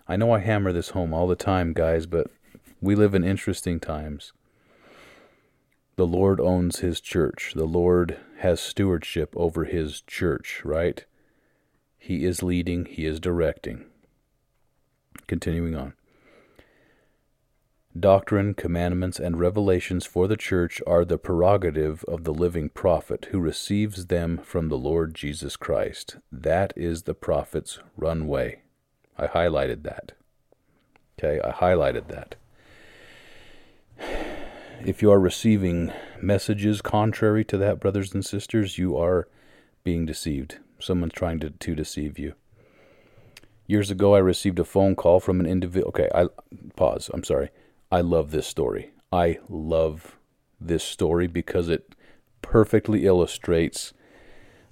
I know I hammer this home all the time, guys, but we live in interesting times. The Lord owns his church. The Lord has stewardship over his church, right? He is leading, he is directing. Continuing on. Doctrine, commandments, and revelations for the church are the prerogative of the living prophet who receives them from the Lord Jesus Christ. That is the prophet's runway. I highlighted that. Okay, I highlighted that. If you are receiving messages contrary to that, brothers and sisters, you are being deceived. Someone's trying to, to deceive you. Years ago, I received a phone call from an individual. Okay, I pause. I'm sorry. I love this story. I love this story because it perfectly illustrates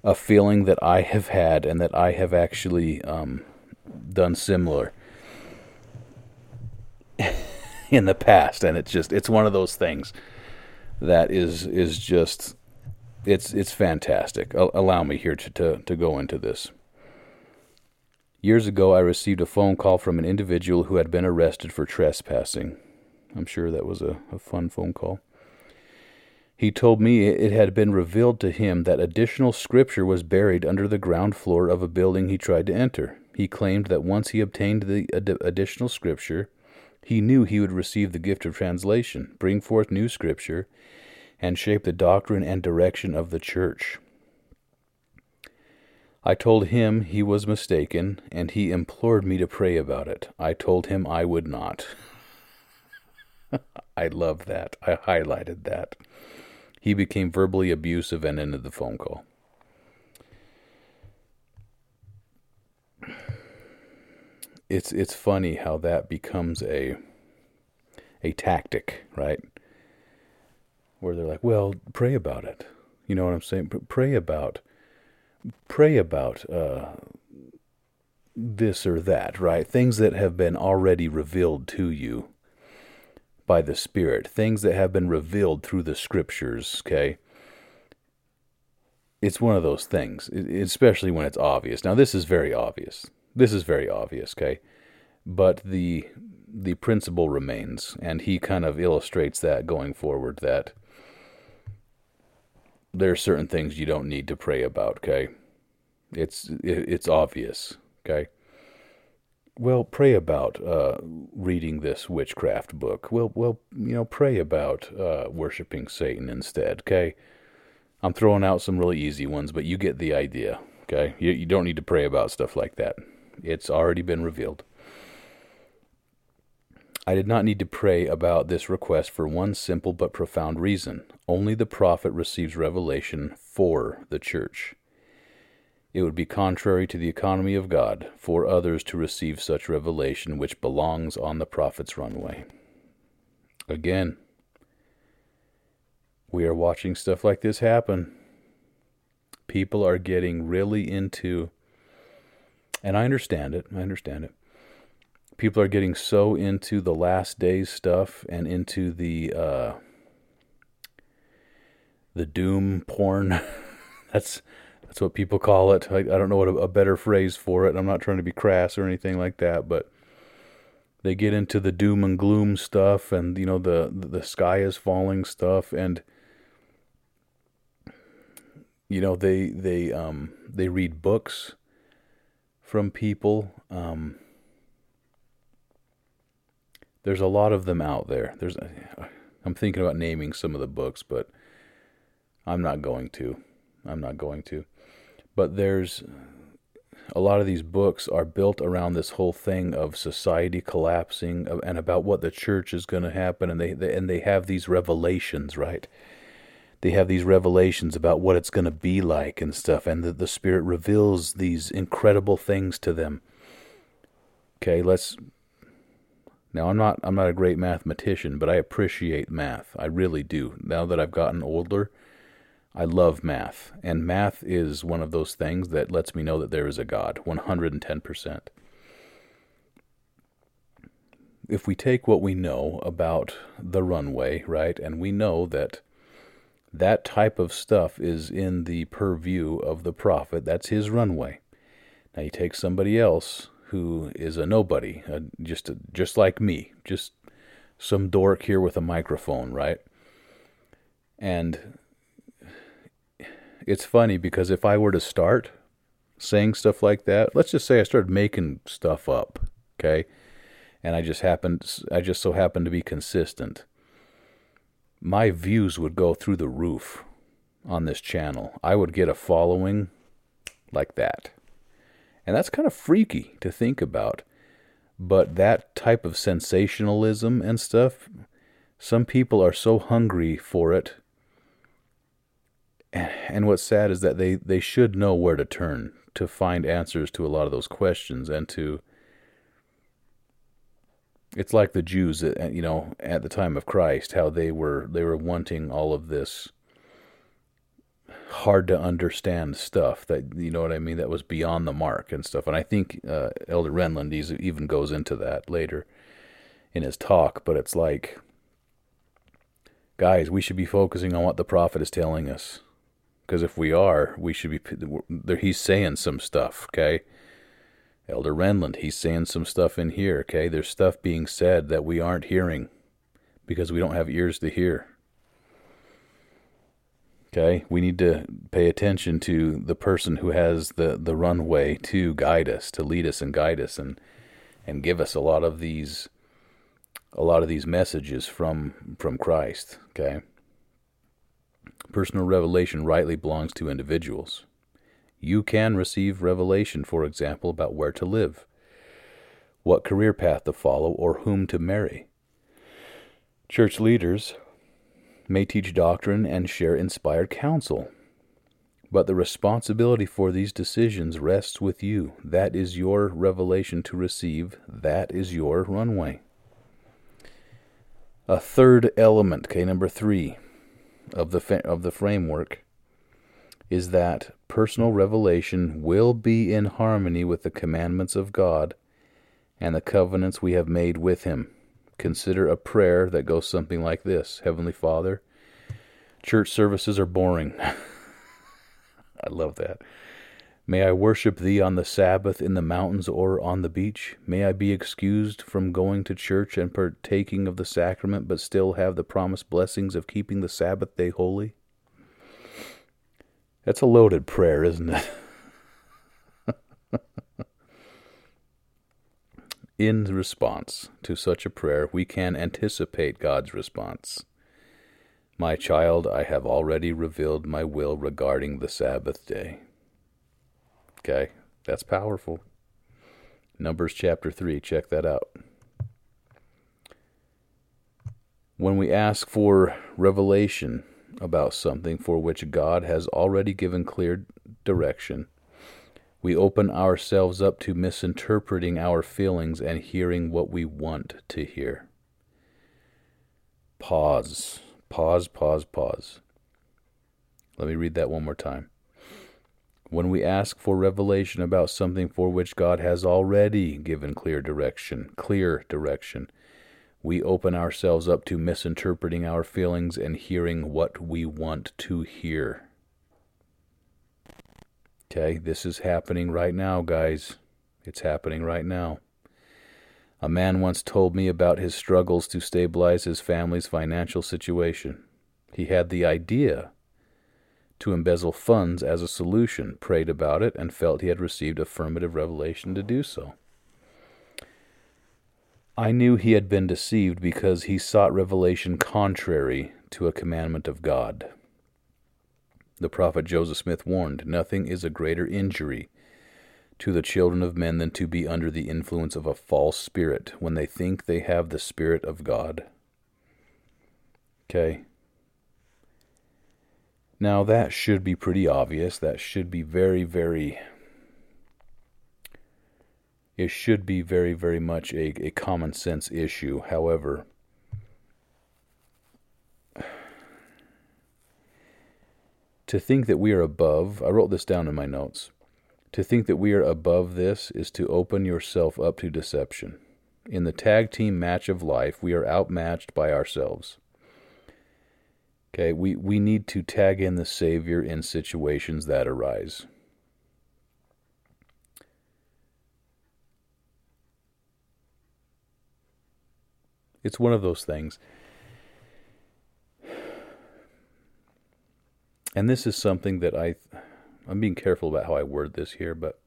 a feeling that I have had and that I have actually um, done similar in the past. And it's just it's one of those things that is is just it's it's fantastic. Allow me here to, to, to go into this. Years ago, I received a phone call from an individual who had been arrested for trespassing. I'm sure that was a, a fun phone call. He told me it had been revealed to him that additional scripture was buried under the ground floor of a building he tried to enter. He claimed that once he obtained the ad- additional scripture, he knew he would receive the gift of translation, bring forth new scripture, and shape the doctrine and direction of the church. I told him he was mistaken, and he implored me to pray about it. I told him I would not. I love that. I highlighted that. He became verbally abusive and ended the phone call. It's it's funny how that becomes a a tactic, right? Where they're like, "Well, pray about it." You know what I'm saying? Pray about pray about uh, this or that, right? Things that have been already revealed to you by the Spirit, things that have been revealed through the Scriptures, okay? It's one of those things, especially when it's obvious. Now, this is very obvious. This is very obvious, okay? But the the principle remains, and he kind of illustrates that going forward that there are certain things you don't need to pray about, okay? It's it's obvious, okay? Well, pray about uh, reading this witchcraft book. Well, well, you know, pray about uh, worshiping Satan instead. Okay, I'm throwing out some really easy ones, but you get the idea. Okay, you, you don't need to pray about stuff like that. It's already been revealed. I did not need to pray about this request for one simple but profound reason. Only the prophet receives revelation for the church. It would be contrary to the economy of God for others to receive such revelation which belongs on the prophet's runway. Again, we are watching stuff like this happen. People are getting really into, and I understand it, I understand it. People are getting so into the last days stuff and into the uh, the doom porn. That's that's what people call it. I, I don't know what a, a better phrase for it. I'm not trying to be crass or anything like that, but they get into the doom and gloom stuff and you know the the sky is falling stuff and you know they they um they read books from people um there's a lot of them out there there's i'm thinking about naming some of the books but i'm not going to i'm not going to but there's a lot of these books are built around this whole thing of society collapsing and about what the church is going to happen and they, they and they have these revelations right? They have these revelations about what it's going to be like and stuff and the, the spirit reveals these incredible things to them. Okay let's now i'm not i'm not a great mathematician but i appreciate math. I really do. Now that i've gotten older I love math, and math is one of those things that lets me know that there is a God, 110%. If we take what we know about the runway, right, and we know that that type of stuff is in the purview of the prophet, that's his runway. Now you take somebody else who is a nobody, just a, just like me, just some dork here with a microphone, right? And it's funny because if I were to start saying stuff like that, let's just say I started making stuff up, okay? and I just happened I just so happened to be consistent, my views would go through the roof on this channel. I would get a following like that. And that's kind of freaky to think about. But that type of sensationalism and stuff, some people are so hungry for it. And what's sad is that they, they should know where to turn to find answers to a lot of those questions and to it's like the Jews, you know, at the time of Christ, how they were they were wanting all of this hard to understand stuff that you know what I mean that was beyond the mark and stuff. And I think uh, Elder Renlund even goes into that later in his talk. But it's like, guys, we should be focusing on what the prophet is telling us, because if we are, we should be. He's saying some stuff, okay Elder Renlund, he's saying some stuff in here, okay? There's stuff being said that we aren't hearing because we don't have ears to hear. Okay? We need to pay attention to the person who has the, the runway to guide us, to lead us and guide us and and give us a lot of these a lot of these messages from from Christ, okay? Personal revelation rightly belongs to individuals. You can receive revelation, for example, about where to live, what career path to follow, or whom to marry. Church leaders may teach doctrine and share inspired counsel, but the responsibility for these decisions rests with you. That is your revelation to receive, that is your runway. A third element, okay, number three, of the, fa- of the framework is that personal revelation will be in harmony with the commandments of God and the covenants we have made with Him. Consider a prayer that goes something like this Heavenly Father, church services are boring. I love that. May I worship Thee on the Sabbath in the mountains or on the beach. May I be excused from going to church and partaking of the sacrament, but still have the promised blessings of keeping the Sabbath day holy. That's a loaded prayer, isn't it? In response to such a prayer, we can anticipate God's response. My child, I have already revealed my will regarding the Sabbath day. Okay, that's powerful. Numbers chapter 3, check that out. When we ask for revelation, about something for which God has already given clear direction, we open ourselves up to misinterpreting our feelings and hearing what we want to hear. Pause, pause, pause, pause. Let me read that one more time. When we ask for revelation about something for which God has already given clear direction, clear direction, we open ourselves up to misinterpreting our feelings and hearing what we want to hear. Okay, this is happening right now, guys. It's happening right now. A man once told me about his struggles to stabilize his family's financial situation. He had the idea to embezzle funds as a solution, prayed about it, and felt he had received affirmative revelation to do so. I knew he had been deceived because he sought revelation contrary to a commandment of God. The prophet Joseph Smith warned, Nothing is a greater injury to the children of men than to be under the influence of a false spirit when they think they have the Spirit of God. Okay. Now that should be pretty obvious. That should be very, very it should be very, very much a, a common sense issue. However, to think that we are above, I wrote this down in my notes. To think that we are above this is to open yourself up to deception. In the tag team match of life, we are outmatched by ourselves. Okay, we, we need to tag in the Savior in situations that arise. It's one of those things. And this is something that I I'm being careful about how I word this here, but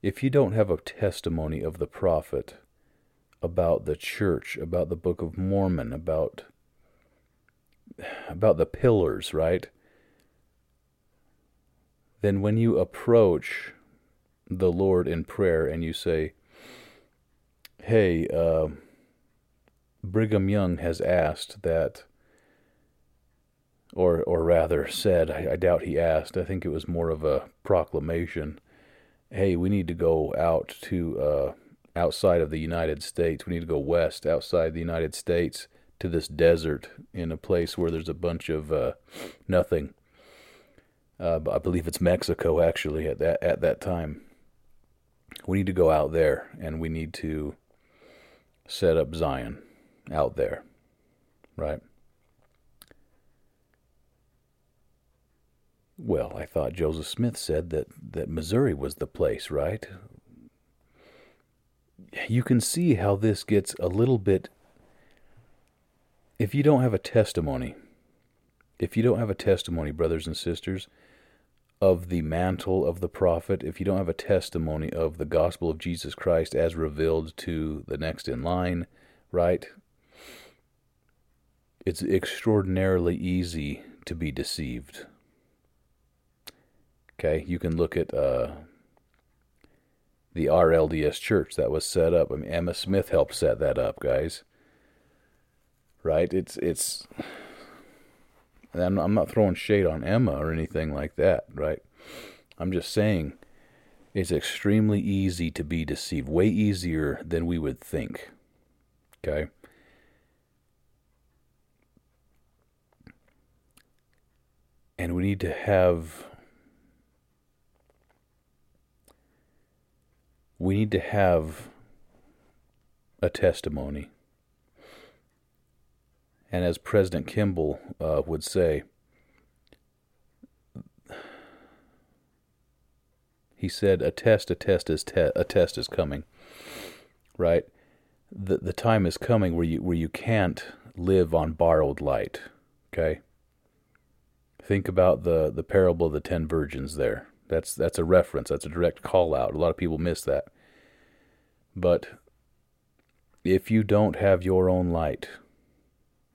if you don't have a testimony of the prophet about the church, about the Book of Mormon, about about the pillars, right? Then when you approach the Lord in prayer and you say, "Hey, uh, Brigham Young has asked that." Or, or rather said, I, I doubt he asked. I think it was more of a proclamation hey, we need to go out to uh, outside of the United States. We need to go west outside the United States to this desert in a place where there's a bunch of uh, nothing. Uh, I believe it's Mexico actually at that at that time. We need to go out there and we need to set up Zion out there, right? Well, I thought Joseph Smith said that, that Missouri was the place, right? You can see how this gets a little bit. If you don't have a testimony, if you don't have a testimony, brothers and sisters, of the mantle of the prophet, if you don't have a testimony of the gospel of Jesus Christ as revealed to the next in line, right? It's extraordinarily easy to be deceived. Okay, you can look at uh, the RLDS church that was set up. I mean, Emma Smith helped set that up, guys. Right? It's it's. I'm I'm not throwing shade on Emma or anything like that, right? I'm just saying it's extremely easy to be deceived, way easier than we would think. Okay? And we need to have we need to have a testimony. And as President Kimball uh, would say, he said, "A test, a test is te- a test is coming." Right, the the time is coming where you where you can't live on borrowed light. Okay. Think about the the parable of the ten virgins. There, that's that's a reference. That's a direct call out. A lot of people miss that. But if you don't have your own light,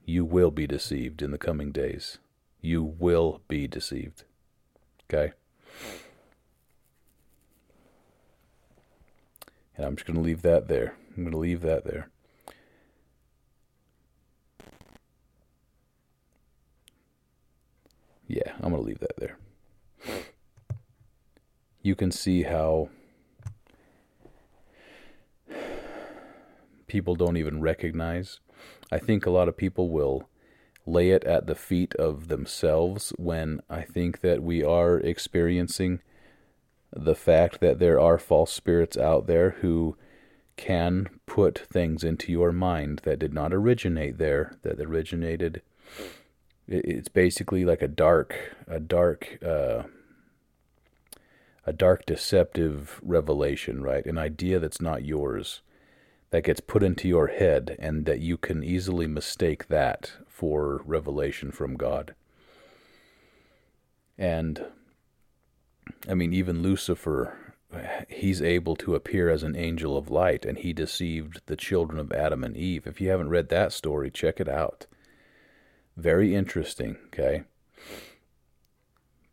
you will be deceived in the coming days. You will be deceived. Okay? And I'm just going to leave that there. I'm going to leave that there. Yeah, I'm going to leave that there. You can see how people don't even recognize. I think a lot of people will lay it at the feet of themselves when I think that we are experiencing the fact that there are false spirits out there who can put things into your mind that did not originate there, that originated. It's basically like a dark, a dark, uh, a dark deceptive revelation, right? An idea that's not yours that gets put into your head and that you can easily mistake that for revelation from God. And I mean, even Lucifer, he's able to appear as an angel of light, and he deceived the children of Adam and Eve. If you haven't read that story, check it out. Very interesting, okay?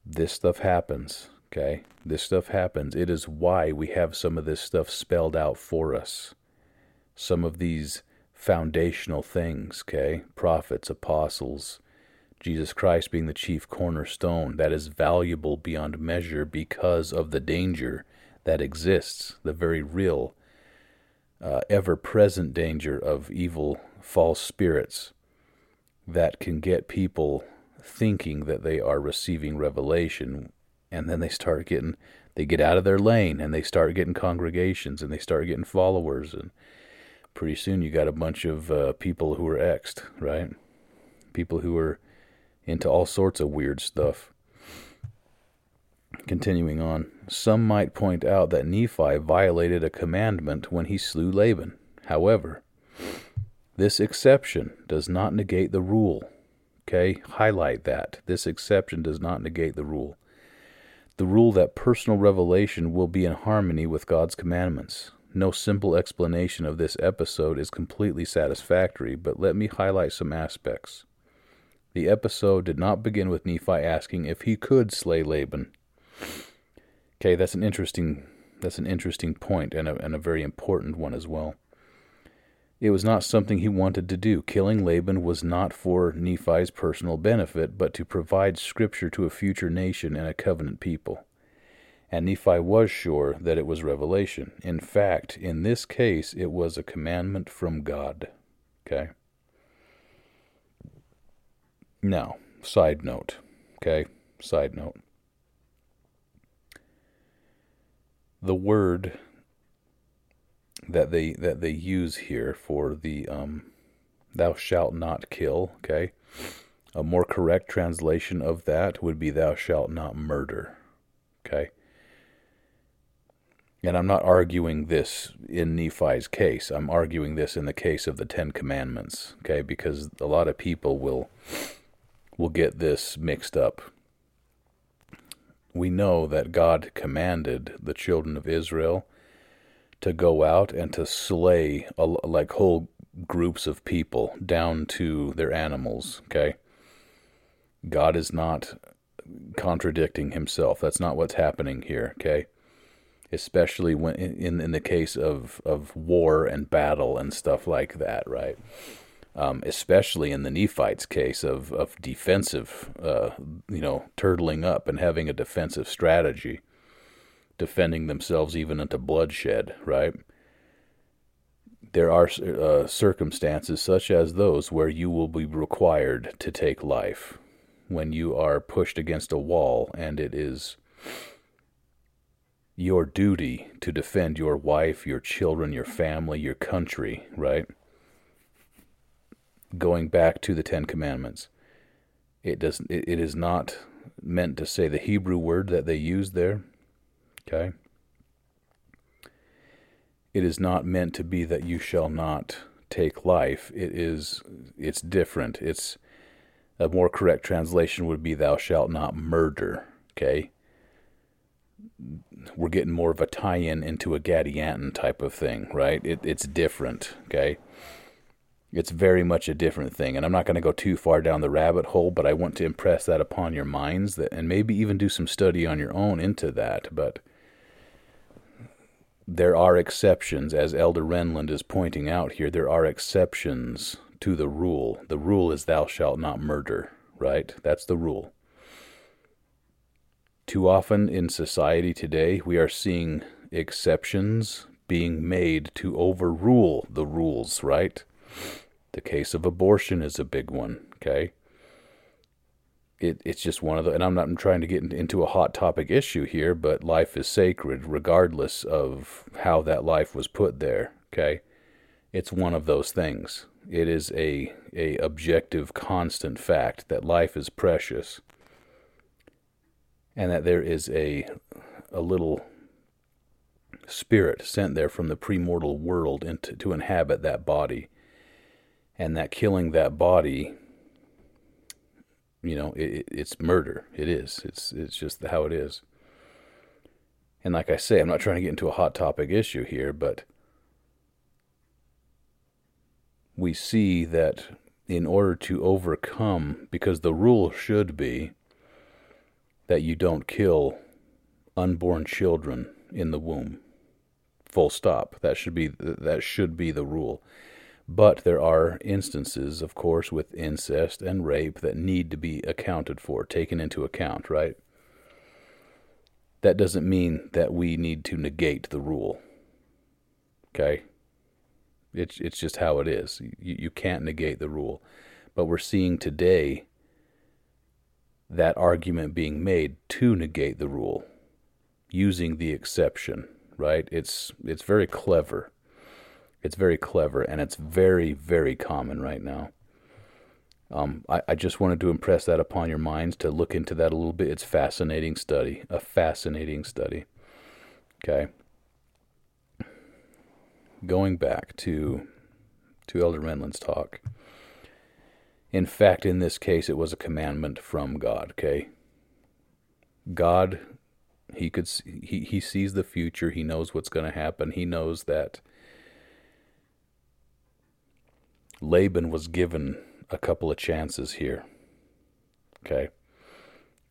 This stuff happens, okay? This stuff happens. It is why we have some of this stuff spelled out for us some of these foundational things, okay? Prophets, apostles, Jesus Christ being the chief cornerstone, that is valuable beyond measure because of the danger that exists, the very real, uh, ever present danger of evil, false spirits that can get people thinking that they are receiving revelation and then they start getting they get out of their lane and they start getting congregations and they start getting followers and pretty soon you got a bunch of uh, people who are exed, right? People who are into all sorts of weird stuff. Continuing on, some might point out that Nephi violated a commandment when he slew Laban. However, this exception does not negate the rule. Okay, highlight that. This exception does not negate the rule. The rule that personal revelation will be in harmony with God's commandments. No simple explanation of this episode is completely satisfactory, but let me highlight some aspects. The episode did not begin with Nephi asking if he could slay Laban. Okay, that's an interesting that's an interesting point and a, and a very important one as well. It was not something he wanted to do. Killing Laban was not for Nephi's personal benefit, but to provide scripture to a future nation and a covenant people. And Nephi was sure that it was revelation. In fact, in this case, it was a commandment from God. Okay? Now, side note. Okay? Side note. The word that they that they use here for the um, "thou shalt not kill." Okay, a more correct translation of that would be "thou shalt not murder." Okay, and I'm not arguing this in Nephi's case. I'm arguing this in the case of the Ten Commandments. Okay, because a lot of people will will get this mixed up. We know that God commanded the children of Israel to go out and to slay a, like whole groups of people down to their animals. Okay, God is not contradicting Himself. That's not what's happening here. Okay, especially when in in the case of of war and battle and stuff like that. Right. Um, especially in the Nephites' case of of defensive, uh, you know, turtling up and having a defensive strategy defending themselves even into bloodshed, right? There are uh, circumstances such as those where you will be required to take life when you are pushed against a wall and it is your duty to defend your wife, your children, your family, your country, right? Going back to the Ten Commandments, it does. It, is not meant to say the Hebrew word that they use there Okay? It is not meant to be that you shall not take life. It is it's different. It's a more correct translation would be thou shalt not murder, okay? We're getting more of a tie-in into a Gadianton type of thing, right? It, it's different, okay? It's very much a different thing, and I'm not going to go too far down the rabbit hole, but I want to impress that upon your minds that, and maybe even do some study on your own into that. But there are exceptions, as Elder Renlund is pointing out here, there are exceptions to the rule. The rule is thou shalt not murder, right? That's the rule. Too often in society today, we are seeing exceptions being made to overrule the rules, right? The case of abortion is a big one, okay? it, it's just one of the, and I'm not I'm trying to get into a hot topic issue here, but life is sacred regardless of how that life was put there. Okay, it's one of those things. It is a a objective, constant fact that life is precious, and that there is a a little spirit sent there from the premortal world into to inhabit that body, and that killing that body you know, it, it's murder. It is. It's it's just how it is. And like I say, I'm not trying to get into a hot topic issue here, but we see that in order to overcome, because the rule should be that you don't kill unborn children in the womb. Full stop. That should be that should be the rule. But there are instances, of course, with incest and rape that need to be accounted for, taken into account, right? That doesn't mean that we need to negate the rule. Okay? It's, it's just how it is. You, you can't negate the rule. But we're seeing today that argument being made to negate the rule using the exception, right? It's, it's very clever it's very clever and it's very, very common right now. Um, I, I just wanted to impress that upon your minds to look into that a little bit. It's fascinating study, a fascinating study. Okay. Going back to to Elder Renlund's talk. In fact, in this case, it was a commandment from God. Okay. God He could he he sees the future. He knows what's going to happen. He knows that Laban was given a couple of chances here. Okay?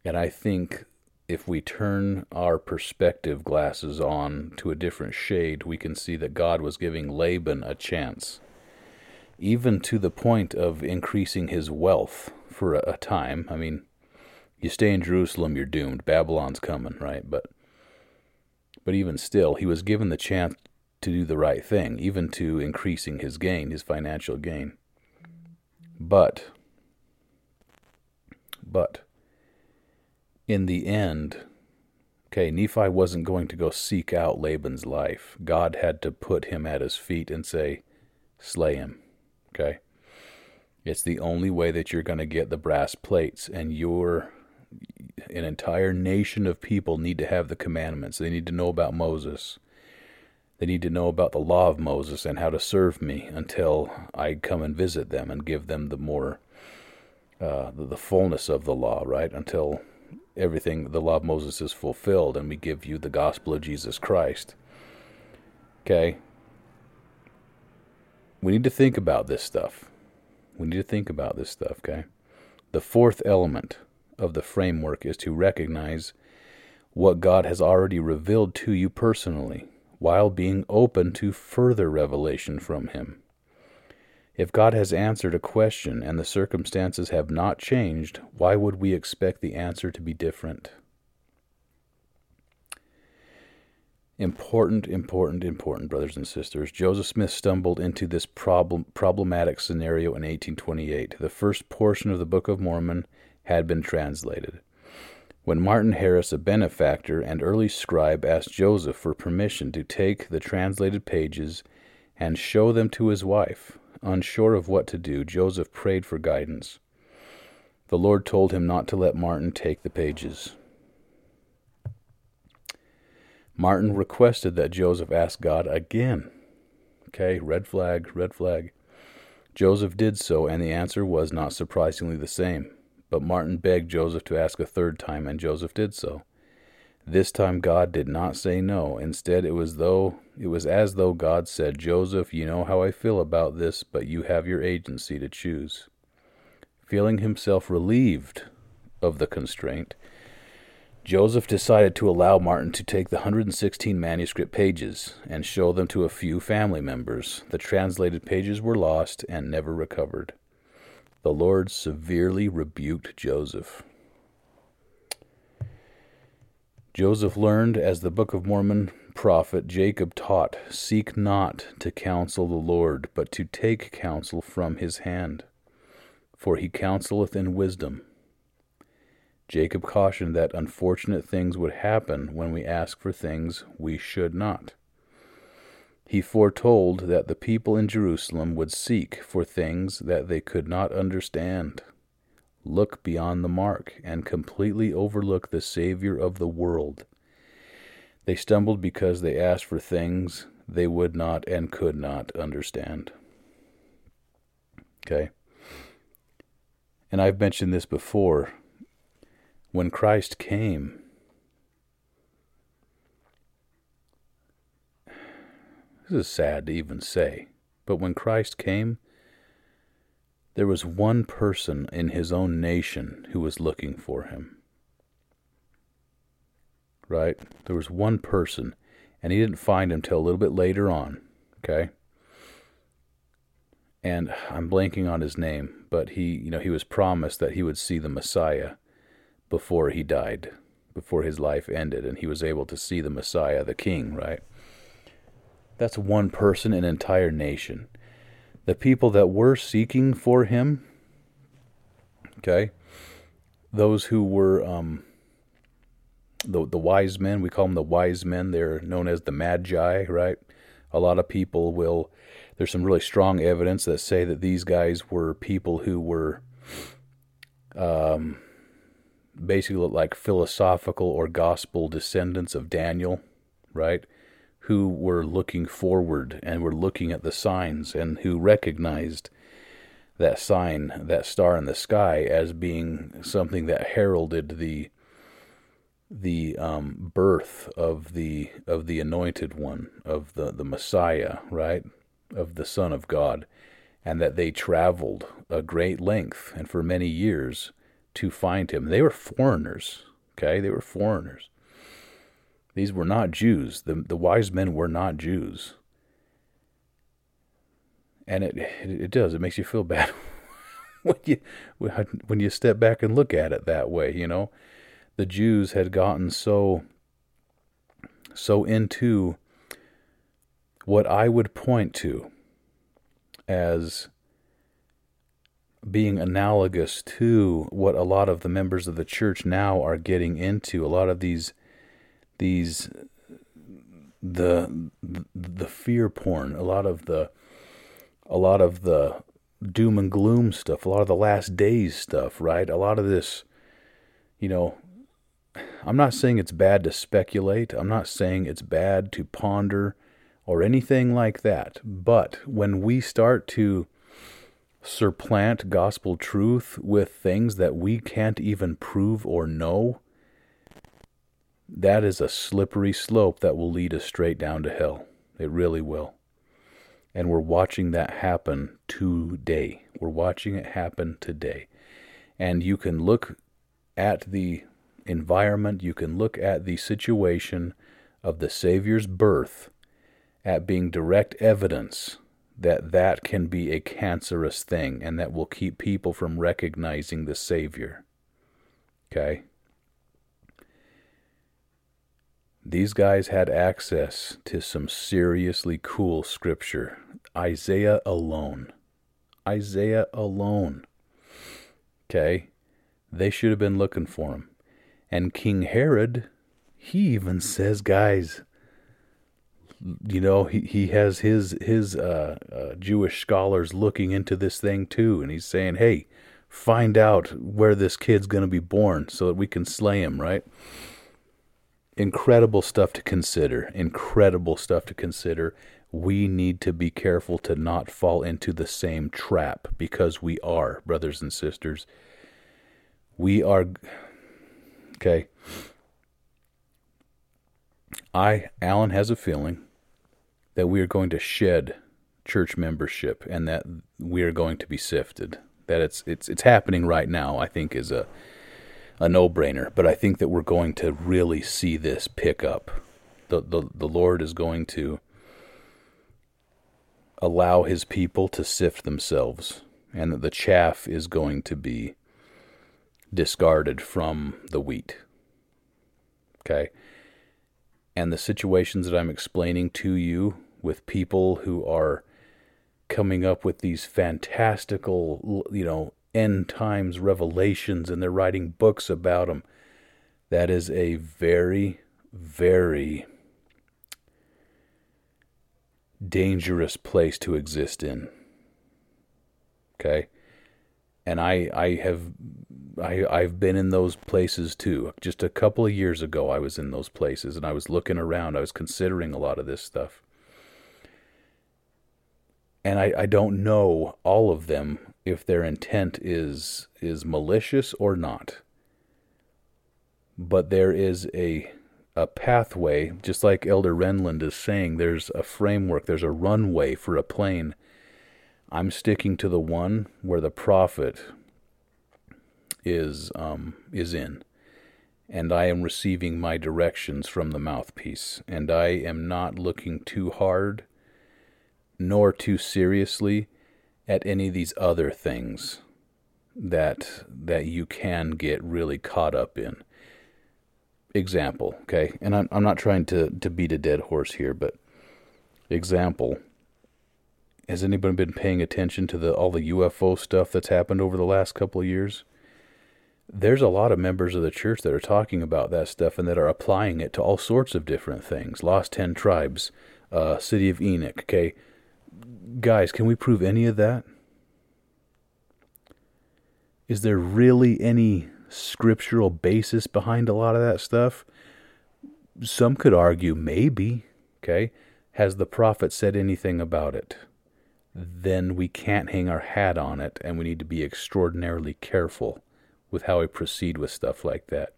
And I think if we turn our perspective glasses on to a different shade, we can see that God was giving Laban a chance, even to the point of increasing his wealth for a, time. I mean, you stay in Jerusalem, you're doomed. Babylon's coming, right? But but even still, he was given the chance to do the right thing, even to increasing his gain, his financial gain. But but in the end, okay, Nephi wasn't going to go seek out Laban's life. God had to put him at his feet and say, slay him. Okay? It's the only way that you're going to get the brass plates, and your an entire nation of people need to have the commandments. They need to know about Moses. They need to know about the law of Moses and how to serve me until I come and visit them and give them the more uh, the, the fullness of the law, right? Until everything, the law of Moses is fulfilled and we give you the gospel of Jesus Christ. Okay? We need to think about this stuff. We need to think about this stuff, okay? The fourth element of the framework is to recognize what God has already revealed to you personally while being open to further revelation from Him. If God has answered a question and the circumstances have not changed, why would we expect the answer to be different? Important, important, important, brothers and sisters. Joseph Smith stumbled into this problem, problematic scenario in 1828. The first portion of the Book of Mormon had been translated. When Martin Harris, a benefactor and early scribe, asked Joseph for permission to take the translated pages and show them to his wife, Unsure of what to do, Joseph prayed for guidance. The Lord told him not to let Martin take the pages. Martin requested that Joseph ask God again. Okay, red flag, red flag. Joseph did so, and the answer was not surprisingly the same. But Martin begged Joseph to ask a third time, and Joseph did so. This time God did not say no. Instead, it was though it was as though God said, "Joseph, you know how I feel about this, but you have your agency to choose." Feeling himself relieved of the constraint, Joseph decided to allow Martin to take the 116 manuscript pages and show them to a few family members. The translated pages were lost and never recovered. The Lord severely rebuked Joseph. Joseph learned, as the Book of Mormon prophet Jacob taught, Seek not to counsel the Lord, but to take counsel from his hand, for he counseleth in wisdom. Jacob cautioned that unfortunate things would happen when we ask for things we should not. He foretold that the people in Jerusalem would seek for things that they could not understand look beyond the mark and completely overlook the Savior of the world. They stumbled because they asked for things they would not and could not understand. Okay? And I've mentioned this before. When Christ came, this is sad to even say, but when Christ came, there was one person in his own nation who was looking for him. Right? There was one person, and he didn't find him till a little bit later on. Okay? And I'm blanking on his name, but he, you know, he was promised that he would see the Messiah before he died, before his life ended, and he was able to see the Messiah, the King, right? That's one person, an entire nation the people that were seeking for him, okay, those who were um, the the wise men, we call them the wise men. They're known as the magi, right? A lot of people will. There's some really strong evidence that say that these guys were people who were, um, basically like philosophical or gospel descendants of Daniel, right? who were looking forward and were looking at the signs and who recognized that sign, that star in the sky, as being something that heralded the the um, birth of the of the anointed one of the the Messiah, right, of the Son of God, and that they traveled a great length and for many years to find him. They were foreigners, okay? They were foreigners. These were not Jews. The the wise men were not Jews. And it it, it does. It makes you feel bad when you when you step back and look at it that way, you know the Jews had gotten so so into what I would point to as being analogous to what a lot of the members of the church now are getting into a lot of these these the the fear porn a lot of the a lot of the doom and gloom stuff a lot of the last days stuff right a lot of this you know I'm not saying it's bad to speculate. I'm not saying it's bad to ponder or anything like that. But when we start to supplant gospel truth with things that we can't even prove or know, that is a slippery slope that will lead us straight down to hell. It really will. And we're watching that happen today. We're watching it happen today. And you can look at the environment, you can look at the situation of the Savior's birth at being direct evidence that that can be a cancerous thing and that will keep people from recognizing the Savior. Okay? These guys had access to some seriously cool scripture. Isaiah alone. Isaiah alone. Okay? They should have been looking for him. And King Herod, he even says, guys, you know, he, he has his his uh, uh, Jewish scholars looking into this thing too, and he's saying, hey, find out where this kid's going to be born so that we can slay him, right? Incredible stuff to consider. Incredible stuff to consider. We need to be careful to not fall into the same trap because we are, brothers and sisters. We are Okay. I, Alan, has a feeling that we are going to shed church membership and that we are going to be sifted. That it's it's it's happening right now. I think is a a no brainer. But I think that we're going to really see this pick up. The the the Lord is going to allow His people to sift themselves, and that the chaff is going to be discarded from the wheat. Okay? And the situations that I'm explaining to you with people who are coming up with these fantastical, you know, end times revelations and they're writing books about them. That is a very, very dangerous place to exist in. Okay? And I I have I, I've been in those places too. Just a couple of years ago, I was in those places and I was looking around. I was considering a lot of this stuff. And I, I don't know all of them if their intent is is malicious or not. But there is a a pathway, just like Elder Renlund is saying, there's a framework, there's a runway for a plane. I'm sticking to the one where the prophet is um, is in, and I am receiving my directions from the mouthpiece, and I am not looking too hard, nor too seriously, at any of these other things that that you can get really caught up in. Example, okay, and I'm I'm not trying to to beat a dead horse here, but example has anybody been paying attention to the all the UFO stuff that's happened over the last couple of years? there's a lot of members of the church that are talking about that stuff and that are applying it to all sorts of different things. Lost Ten Tribes, uh, City of Enoch. Okay, guys, can we prove any of that? Is there really any scriptural basis behind a lot of that stuff? Some could argue maybe. Okay, has the prophet said anything about it? Then we can't hang our hat on it, and we need to be extraordinarily careful with how we proceed with stuff like that.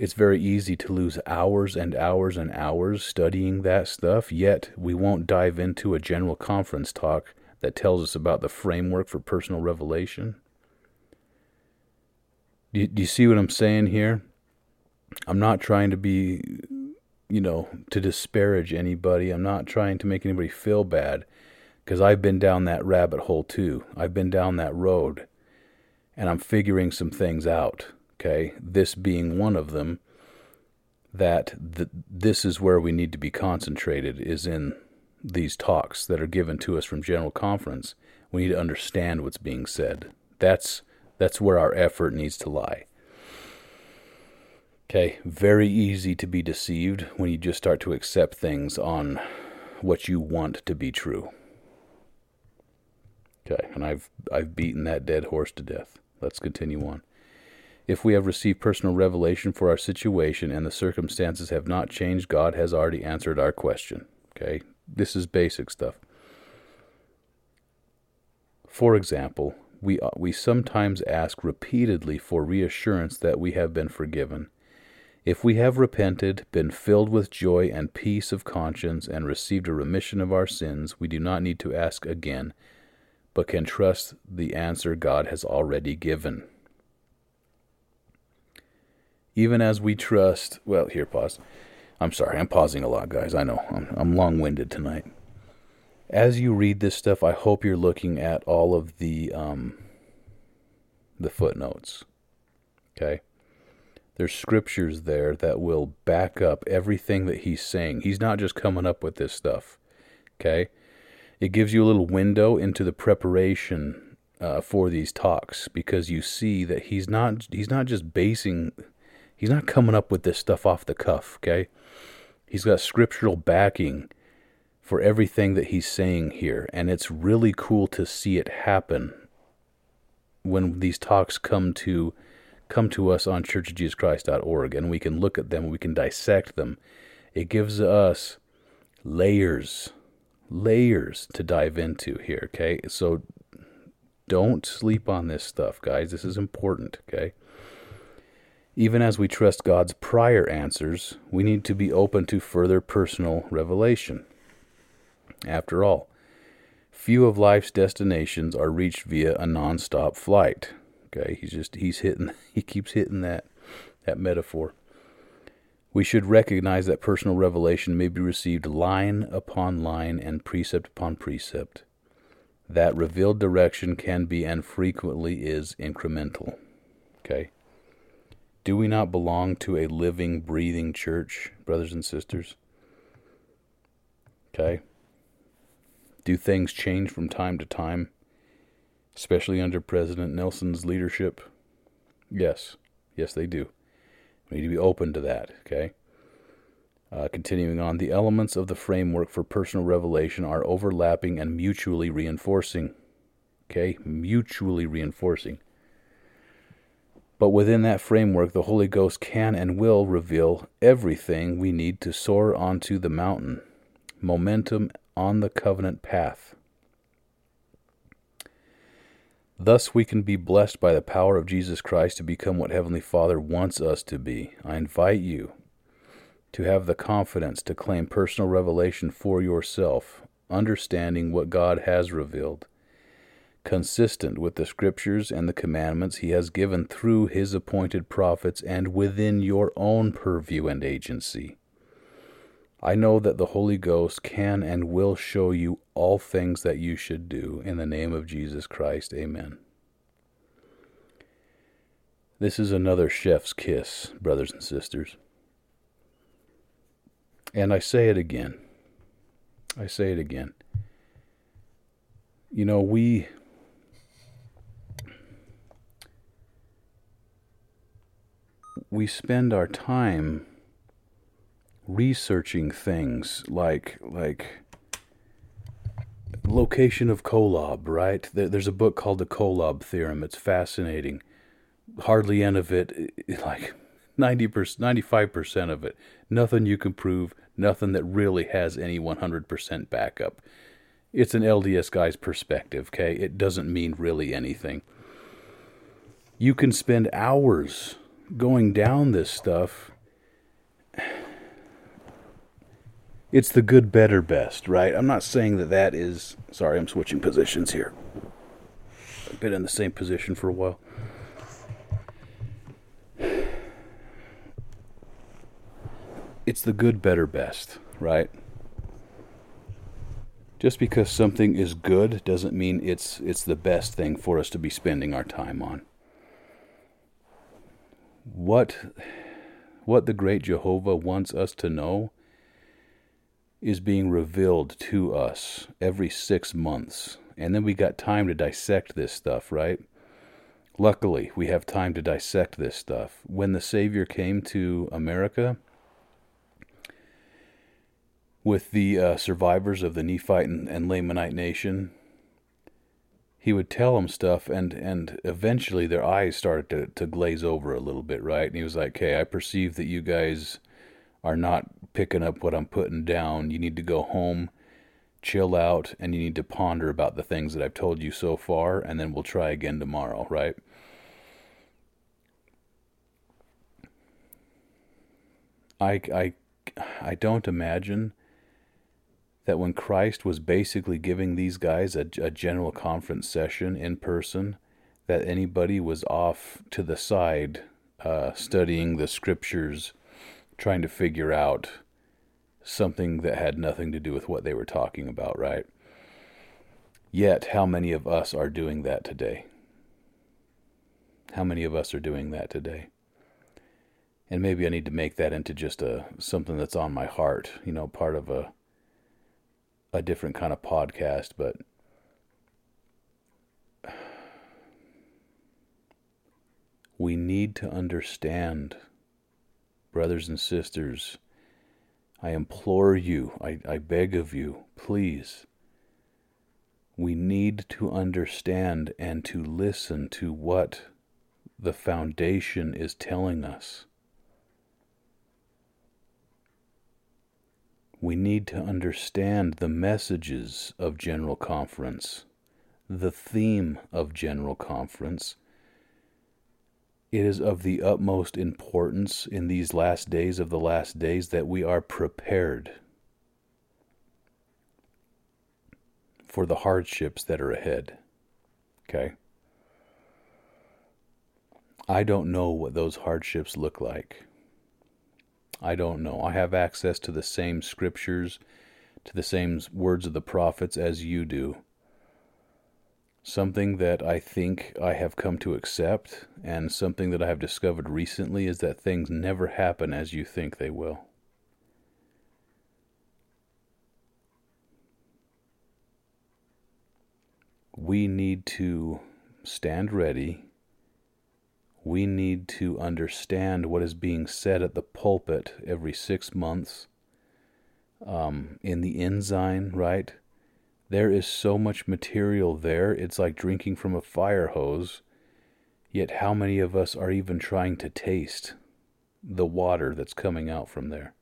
It's very easy to lose hours and hours and hours studying that stuff, yet we won't dive into a general conference talk that tells us about the framework for personal revelation. Do you, see what I'm saying here? I'm not trying to be, you know, to disparage anybody. I'm not trying to make anybody feel bad because I've been down that rabbit hole too. I've been down that road and I'm figuring some things out. Okay, this being one of them, that th- this is where we need to be concentrated is in these talks that are given to us from General Conference. We need to understand what's being said. That's that's where our effort needs to lie. Okay, very easy to be deceived when you just start to accept things on what you want to be true. Okay, and I've I've beaten that dead horse to death. Let's continue on. If we have received personal revelation for our situation and the circumstances have not changed, God has already answered our question. Okay? This is basic stuff. For example, we, uh, we sometimes ask repeatedly for reassurance that we have been forgiven. If we have repented, been filled with joy and peace of conscience, and received a remission of our sins, we do not need to ask again, but can trust the answer God has already given. Even as we trust, well, here, pause. I'm sorry, I'm pausing a lot, guys. I know, I'm, I'm long winded tonight. As you read this stuff, I hope you're looking at all of the um, the footnotes. Okay? There's scriptures there that will back up everything that he's saying. He's not just coming up with this stuff. Okay? It gives you a little window into the preparation uh, for these talks because you see that he's not he's not just basing he's not coming up with this stuff off the cuff, okay? He's got scriptural backing for everything that he's saying here, and it's really cool to see it happen when these talks come to come to us on churchofjesuschrist.org and we can look at them, we can dissect them. It gives us layers layers to dive into here, okay? So don't sleep on this stuff, guys. This is important, okay? Even as we trust God's prior answers, we need to be open to further personal revelation. After all, few of life's destinations are reached via a nonstop flight. Okay, he's just he's hitting he keeps hitting that that metaphor. We should recognize that personal revelation may be received line upon line and precept upon precept. That revealed direction can be and frequently is incremental. Okay? Do we not belong to a living, breathing church, brothers and sisters? Okay? Do things change from time to time, especially under President Nelson's leadership? Yes. Yes, they do. We need to be open to that, okay? Uh, continuing on, the elements of the framework for personal revelation are overlapping and mutually reinforcing. Okay? Mutually reinforcing. But within that framework, the Holy Ghost can and will reveal everything we need to soar onto the mountain, momentum on the covenant path. Thus, we can be blessed by the power of Jesus Christ to become what Heavenly Father wants us to be. I invite you to have the confidence to claim personal revelation for yourself, understanding what God has revealed, consistent with the Scriptures and the commandments He has given through His appointed prophets and within your own purview and agency. I know that the Holy Ghost can and will show you all things that you should do. In the name of Jesus Christ, amen. This is another chef's kiss, brothers and sisters. And I say it again. I say it again. You know, we. We spend our time researching things like like location of Kolob, right? There's a book called the Kolob Theorem. It's fascinating. Hardly any of it, like 90%, 95% of it, nothing you can prove, nothing that really has any 100% backup. It's an LDS guy's perspective, okay? It doesn't mean really anything. You can spend hours going down this stuff, it's the good, better, best, right? I'm not saying that that is. Sorry, I'm switching positions here. I've been in the same position for a while. It's the good, better, best, right? Just because something is good doesn't mean it's it's the best thing for us to be spending our time on. What what the great Jehovah wants us to know is being revealed to us every 6 months. And then we got time to dissect this stuff, right? Luckily, we have time to dissect this stuff. When the Savior came to America, with the uh, survivors of the Nephite and, and Lamanite nation. He would tell them stuff, and, and eventually their eyes started to, to glaze over a little bit, right? And he was like, Hey, I perceive that you guys are not picking up what I'm putting down. You need to go home, chill out, and you need to ponder about the things that I've told you so far, and then we'll try again tomorrow, right? I, I, I don't imagine that when Christ was basically giving these guys a, a general conference session in person, that anybody was off to the side uh, studying the scriptures, trying to figure out something that had nothing to do with what they were talking about, right? Yet, how many of us are doing that today? How many of us are doing that today? And maybe I need to make that into just a something that's on my heart, you know, part of a a different kind of podcast, but we need to understand, brothers and sisters. I implore you, I, I beg of you, please. We need to understand and to listen to what the foundation is telling us. We need to understand the messages of General Conference, the theme of General Conference. It is of the utmost importance in these last days of the last days that we are prepared for the hardships that are ahead. Okay? I don't know what those hardships look like. I don't know. I have access to the same scriptures, to the same words of the prophets as you do. Something that I think I have come to accept, and something that I have discovered recently, is that things never happen as you think they will. We need to stand ready we need to understand what is being said at the pulpit every six months. Um, in the ensign, right? There is so much material there, it's like drinking from a fire hose. Yet, how many of us are even trying to taste the water that's coming out from there?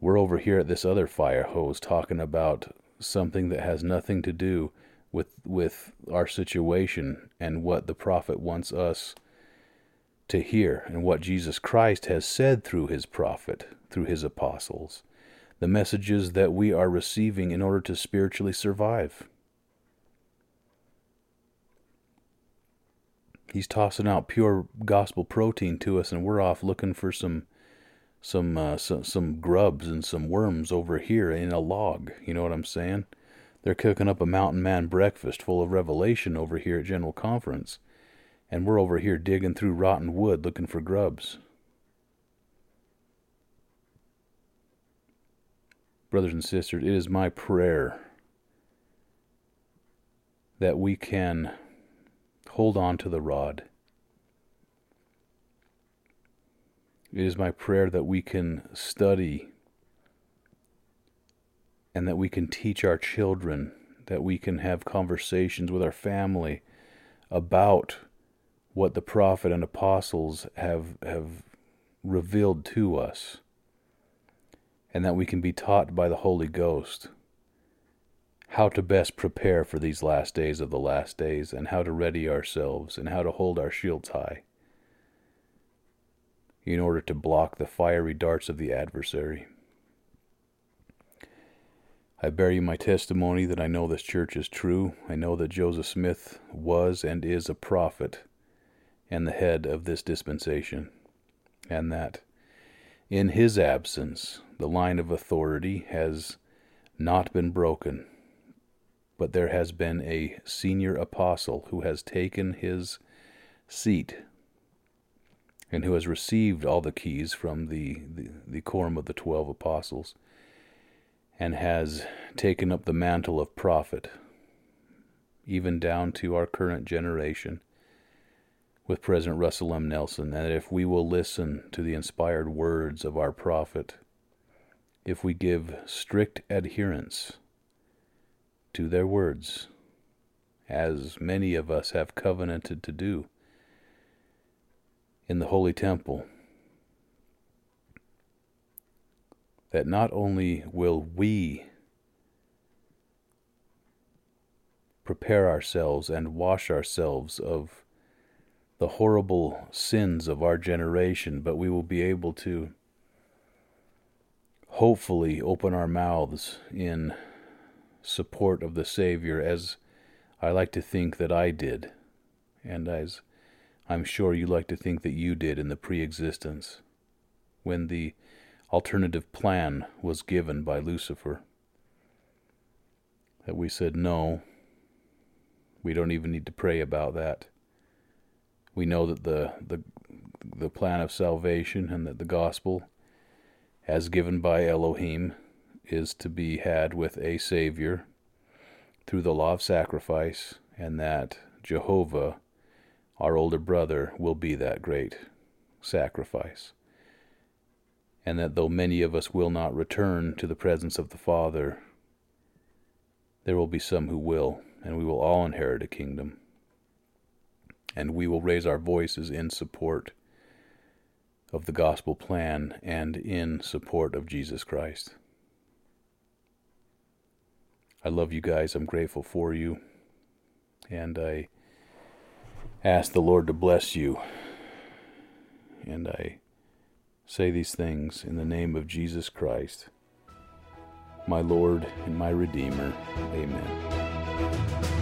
We're over here at this other fire hose talking about something that has nothing to do with with our situation and what the prophet wants us to hear and what Jesus Christ has said through his prophet, through his apostles, the messages that we are receiving in order to spiritually survive. He's tossing out pure gospel protein to us, and we're off looking for some some uh, some, some grubs and some worms over here in a log. You know what I'm saying? They're cooking up a mountain man breakfast full of revelation over here at General Conference, and we're over here digging through rotten wood looking for grubs. Brothers and sisters, it is my prayer that we can hold on to the rod. It is my prayer that we can study and that we can teach our children, that we can have conversations with our family about what the prophet and apostles have have revealed to us and that we can be taught by the Holy Ghost how to best prepare for these last days of the last days and how to ready ourselves and how to hold our shields high. in order to block the fiery darts of the adversary. I bear you my testimony that I know this church is true. I know that Joseph Smith was and is a prophet and the head of this dispensation, and that in his absence the line of authority has not been broken, but there has been a senior apostle who has taken his seat and who has received all the keys from the, the, the quorum of the twelve apostles and has taken up the mantle of prophet, even down to our current generation with President Russell M. Nelson, that if we will listen to the inspired words of our prophet, if we give strict adherence to their words, as many of us have covenanted to do in the Holy Temple, that not only will we prepare ourselves and wash ourselves of the horrible sins of our generation, but we will be able to hopefully open our mouths in support of the Savior as I like to think that I did, and as I'm sure you like to think that you did in the pre existence, when the alternative plan was given by Lucifer. That we said, no, we don't even need to pray about that. We know that the, the, the plan of salvation and that the gospel, as given by Elohim, is to be had with a Savior through the law of sacrifice, and that Jehovah, our older brother, will be that great sacrifice and that though many of us will not return to the presence of the Father, there will be some who will, and we will all inherit a kingdom. And we will raise our voices in support of the gospel plan and in support of Jesus Christ. I love you guys. I'm grateful for you. And I ask the Lord to bless you. And I say these things in the name of Jesus Christ, my Lord and my Redeemer. Amen.